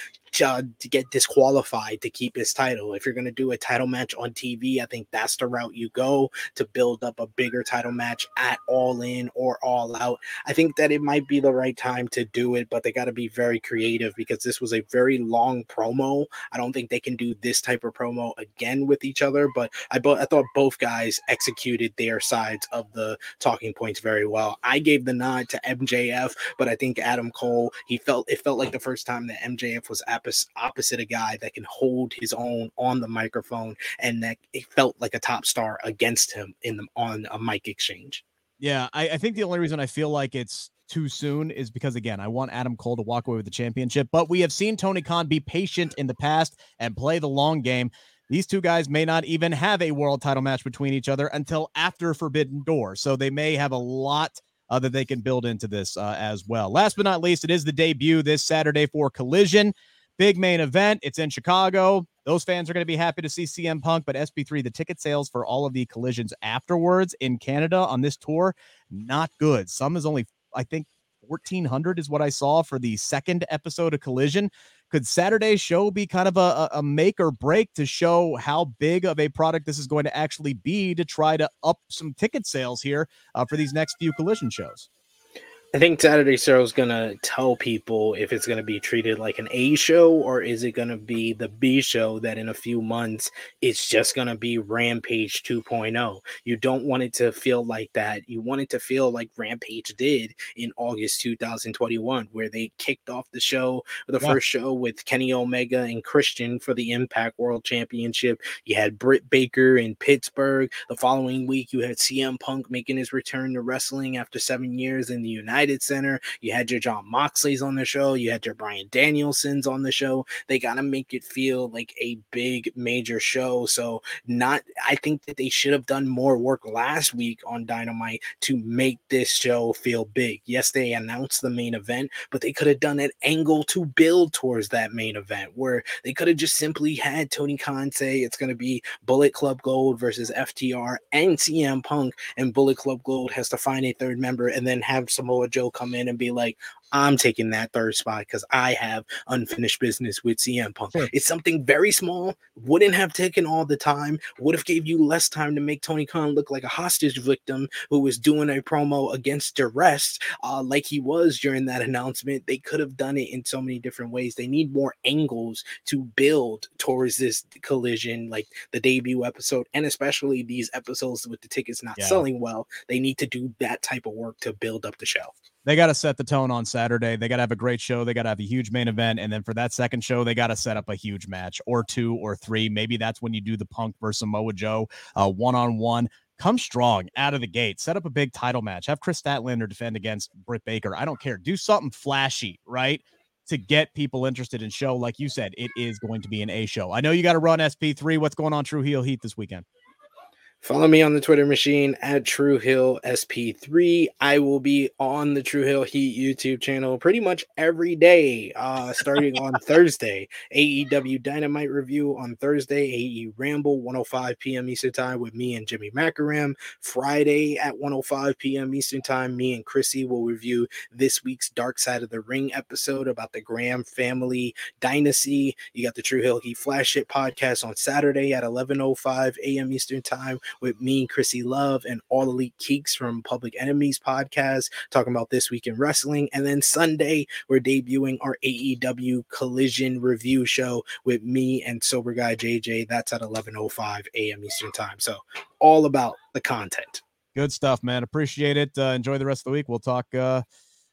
uh, to get disqualified to keep his title. If you're going to do a title match on TV, I think that's the route you go to build up a bigger title match at All In or All Out. I think that it might be the right time to do it, but they got to be very creative because this was a very long promo. I don't think they can do this type of promo again with each other, but I, bo- I thought both guys executed their sides of the talking points very well. I gave the nod to MJF, but I think Adam Cole, he felt it felt like the first time that MJF was opposite a guy that can hold his own on the microphone and that it felt like a top star against him in the on a mic exchange. Yeah, I, I think the only reason I feel like it's too soon is because again, I want Adam Cole to walk away with the championship, but we have seen Tony Khan be patient in the past and play the long game. These two guys may not even have a world title match between each other until after Forbidden Door. So they may have a lot uh, that they can build into this uh, as well. Last but not least, it is the debut this Saturday for Collision. Big main event. It's in Chicago. Those fans are going to be happy to see CM Punk, but SP3, the ticket sales for all of the collisions afterwards in Canada on this tour, not good. Some is only, I think, 1400 is what I saw for the second episode of Collision. Could Saturday's show be kind of a, a make or break to show how big of a product this is going to actually be to try to up some ticket sales here uh, for these next few Collision shows? I think Saturday Show is gonna tell people if it's gonna be treated like an A show or is it gonna be the B show that in a few months it's just gonna be Rampage 2.0. You don't want it to feel like that. You want it to feel like Rampage did in August 2021, where they kicked off the show, the yeah. first show with Kenny Omega and Christian for the Impact World Championship. You had Britt Baker in Pittsburgh. The following week, you had CM Punk making his return to wrestling after seven years in the United United Center. You had your Jon Moxley's on the show. You had your Bryan Danielson's on the show. They got to make it feel like a big major show. So not, I think that they should have done more work last week on Dynamite to make this show feel big. Yes, they announced the main event, but they could have done an angle to build towards that main event where they could have just simply had Tony Khan say it's going to be Bullet Club Gold versus FTR and CM Punk, and Bullet Club Gold has to find a third member and then have Samoa Joe come in and be like, I'm taking that third spot because I have unfinished business with CM Punk. Sure. It's something very small, wouldn't have taken all the time, would have gave you less time to make Tony Khan look like a hostage victim who was doing a promo against duress, uh, like he was during that announcement. They could have done it in so many different ways. They need more angles to build towards this collision, like the debut episode, and especially these episodes with the tickets not yeah. selling well. They need to do that type of work to build up the show they got to set the tone on Saturday. They got to have a great show. They got to have a huge main event. And then for that second show, they got to set up a huge match or two or three. Maybe that's when you do the Punk versus Samoa Joe one on one. Come strong out of the gate. Set up a big title match. Have Kris Statlander defend against Britt Baker. I don't care. Do something flashy, right? To get people interested in show. Like you said, it is going to be an A show. I know you got to run SP3. What's going on, True Heel Heat, this weekend? Follow me on the Twitter machine at True Heel SP3. I will be on the True Heel Heat YouTube channel pretty much every day, uh, starting on Thursday. AEW Dynamite review on Thursday, AE Ramble 105 p.m. Eastern Time with me and Jimmy Macaram. Friday at 105 p.m. Eastern Time, me and Chrissy will review this week's Dark Side of the Ring episode about the Graham family dynasty. You got the True Heel Heat Flash It podcast on Saturday at 11:05 a.m. Eastern Time with me and Chrissy Love and All Elite Keeks from Public Enemies podcast, talking about this week in wrestling. And then Sunday, we're debuting our AEW Collision review show with me and Sober Guy JJ. That's at 11:05 a.m. Eastern Time. So all about the content. Good stuff, man. Appreciate it. Uh, enjoy the rest of the week. We'll talk. Uh,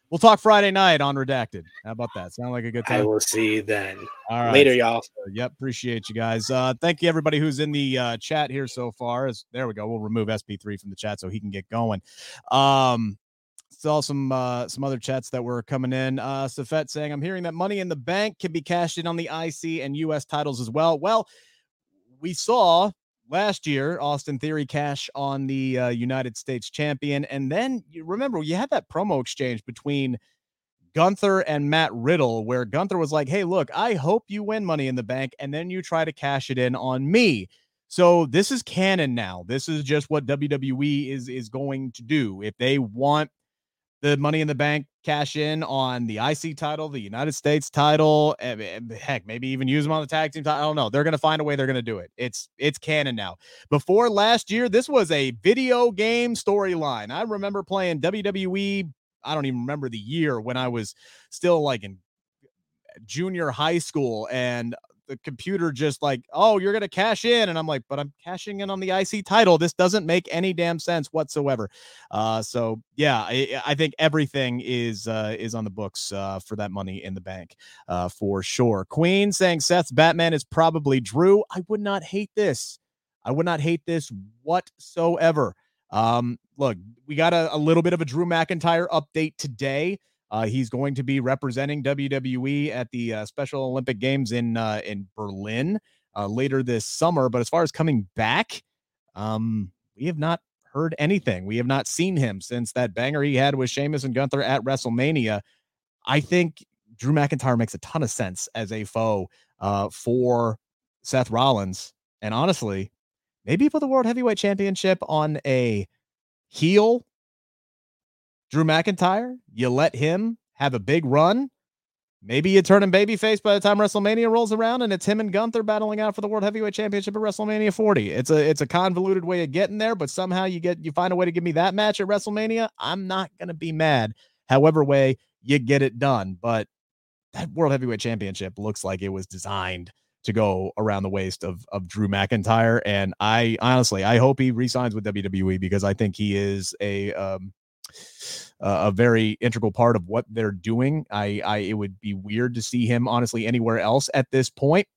We'll talk Friday night on Redacted. How about that? Sound like a good time? I will see you then. All right. Later, y'all. Yep. Appreciate you guys. Uh, thank you, everybody who's in the uh, chat here so far. As, there we go. We'll remove SP3 from the chat so he can get going. Um, saw some uh, some other chats that were coming in. Uh, Safet saying, I'm hearing that money in the bank can be cashed in on the IC and US titles as well. Well, we saw last year, Austin Theory cash on the uh, United States champion. And then you remember you had that promo exchange between Gunther and Matt Riddle, where Gunther was like, Hey, look, I hope you win money in the bank, and then you try to cash it in on me. So this is canon now. This is just what WWE is is going to do. If they want the money in the bank cash in on the IC title, the United States title, eh, eh, heck, maybe even use them on the tag team title. I don't know. They're going to find a way. They're going to do it. It's it's canon now. Before last year, this was a video game storyline. I remember playing WWE. I don't even remember the year when I was still like in eh, junior high school and the computer just like, oh, you're going to cash in. And I'm like, but I'm cashing in on the IC title. This doesn't make any damn sense whatsoever. Uh, so yeah, I, I think everything is uh, is on the books uh, for that money in the bank uh, for sure. Queen saying Seth's Batman is probably Drew. I would not hate this. I would not hate this whatsoever. Um, look, we got a, a little bit of a Drew McIntyre update today. Uh, he's going to be representing WWE at the uh, Special Olympic Games in uh, in Berlin uh, later this summer. But as far as coming back, um, we have not heard anything. We have not seen him since that banger he had with Sheamus and Gunther at WrestleMania. I think Drew McIntyre makes a ton of sense as a foe uh, for Seth Rollins. And honestly, maybe put the World Heavyweight Championship on a heel Drew McIntyre, you let him have a big run. Maybe you turn him babyface by the time WrestleMania rolls around, and it's him and Gunther battling out for the World Heavyweight Championship at WrestleMania 40. It's a it's a convoluted way of getting there, but somehow you get you find a way to give me that match at WrestleMania. I'm not gonna be mad however way you get it done. But that World Heavyweight Championship looks like it was designed to go around the waist of of Drew McIntyre. And I honestly, I hope he resigns with WWE because I think he is a um, a very integral part of what they're doing. I, I it would be weird to see him honestly anywhere else at this point.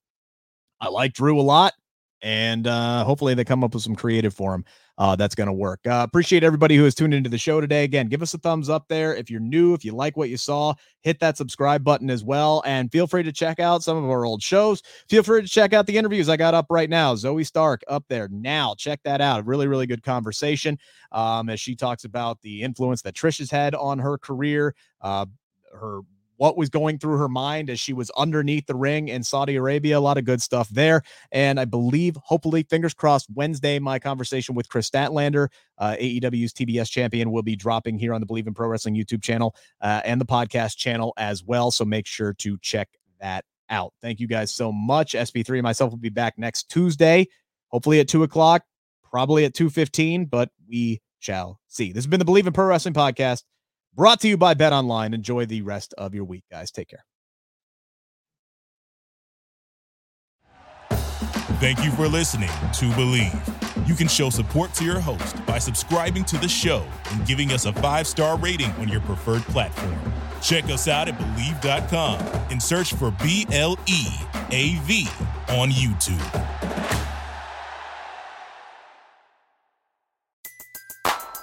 I like Drew a lot, and uh, hopefully they come up with some creative for him uh, that's going to work. Uh, appreciate everybody who has tuned into the show today. Again, give us a thumbs up there if you're new. If you like what you saw, hit that subscribe button as well. And feel free to check out some of our old shows. Feel free to check out the interviews I got up right now. Zoey Stark up there now. Check that out. Really, really good conversation um, as she talks about the influence that Trish has had on her career. Uh, her what was going through her mind as she was underneath the ring in Saudi Arabia. A lot of good stuff there. And I believe, hopefully, fingers crossed, Wednesday, my conversation with Kris Statlander, uh, AEW's TBS champion, will be dropping here on the Bleav in Pro Wrestling YouTube channel uh, and the podcast channel as well. So make sure to check that out. Thank you guys so much. SP3 and myself will be back next Tuesday, hopefully at two o'clock, probably at 2.15, but we shall see. This has been the Bleav in Pro Wrestling podcast. Brought to you by Bet Online. Enjoy the rest of your week, guys. Take care. Thank you for listening to Bleav. You can show support to your host by subscribing to the show and giving us a five star rating on your preferred platform. Check us out at Bleav.com and search for B L E A V on YouTube.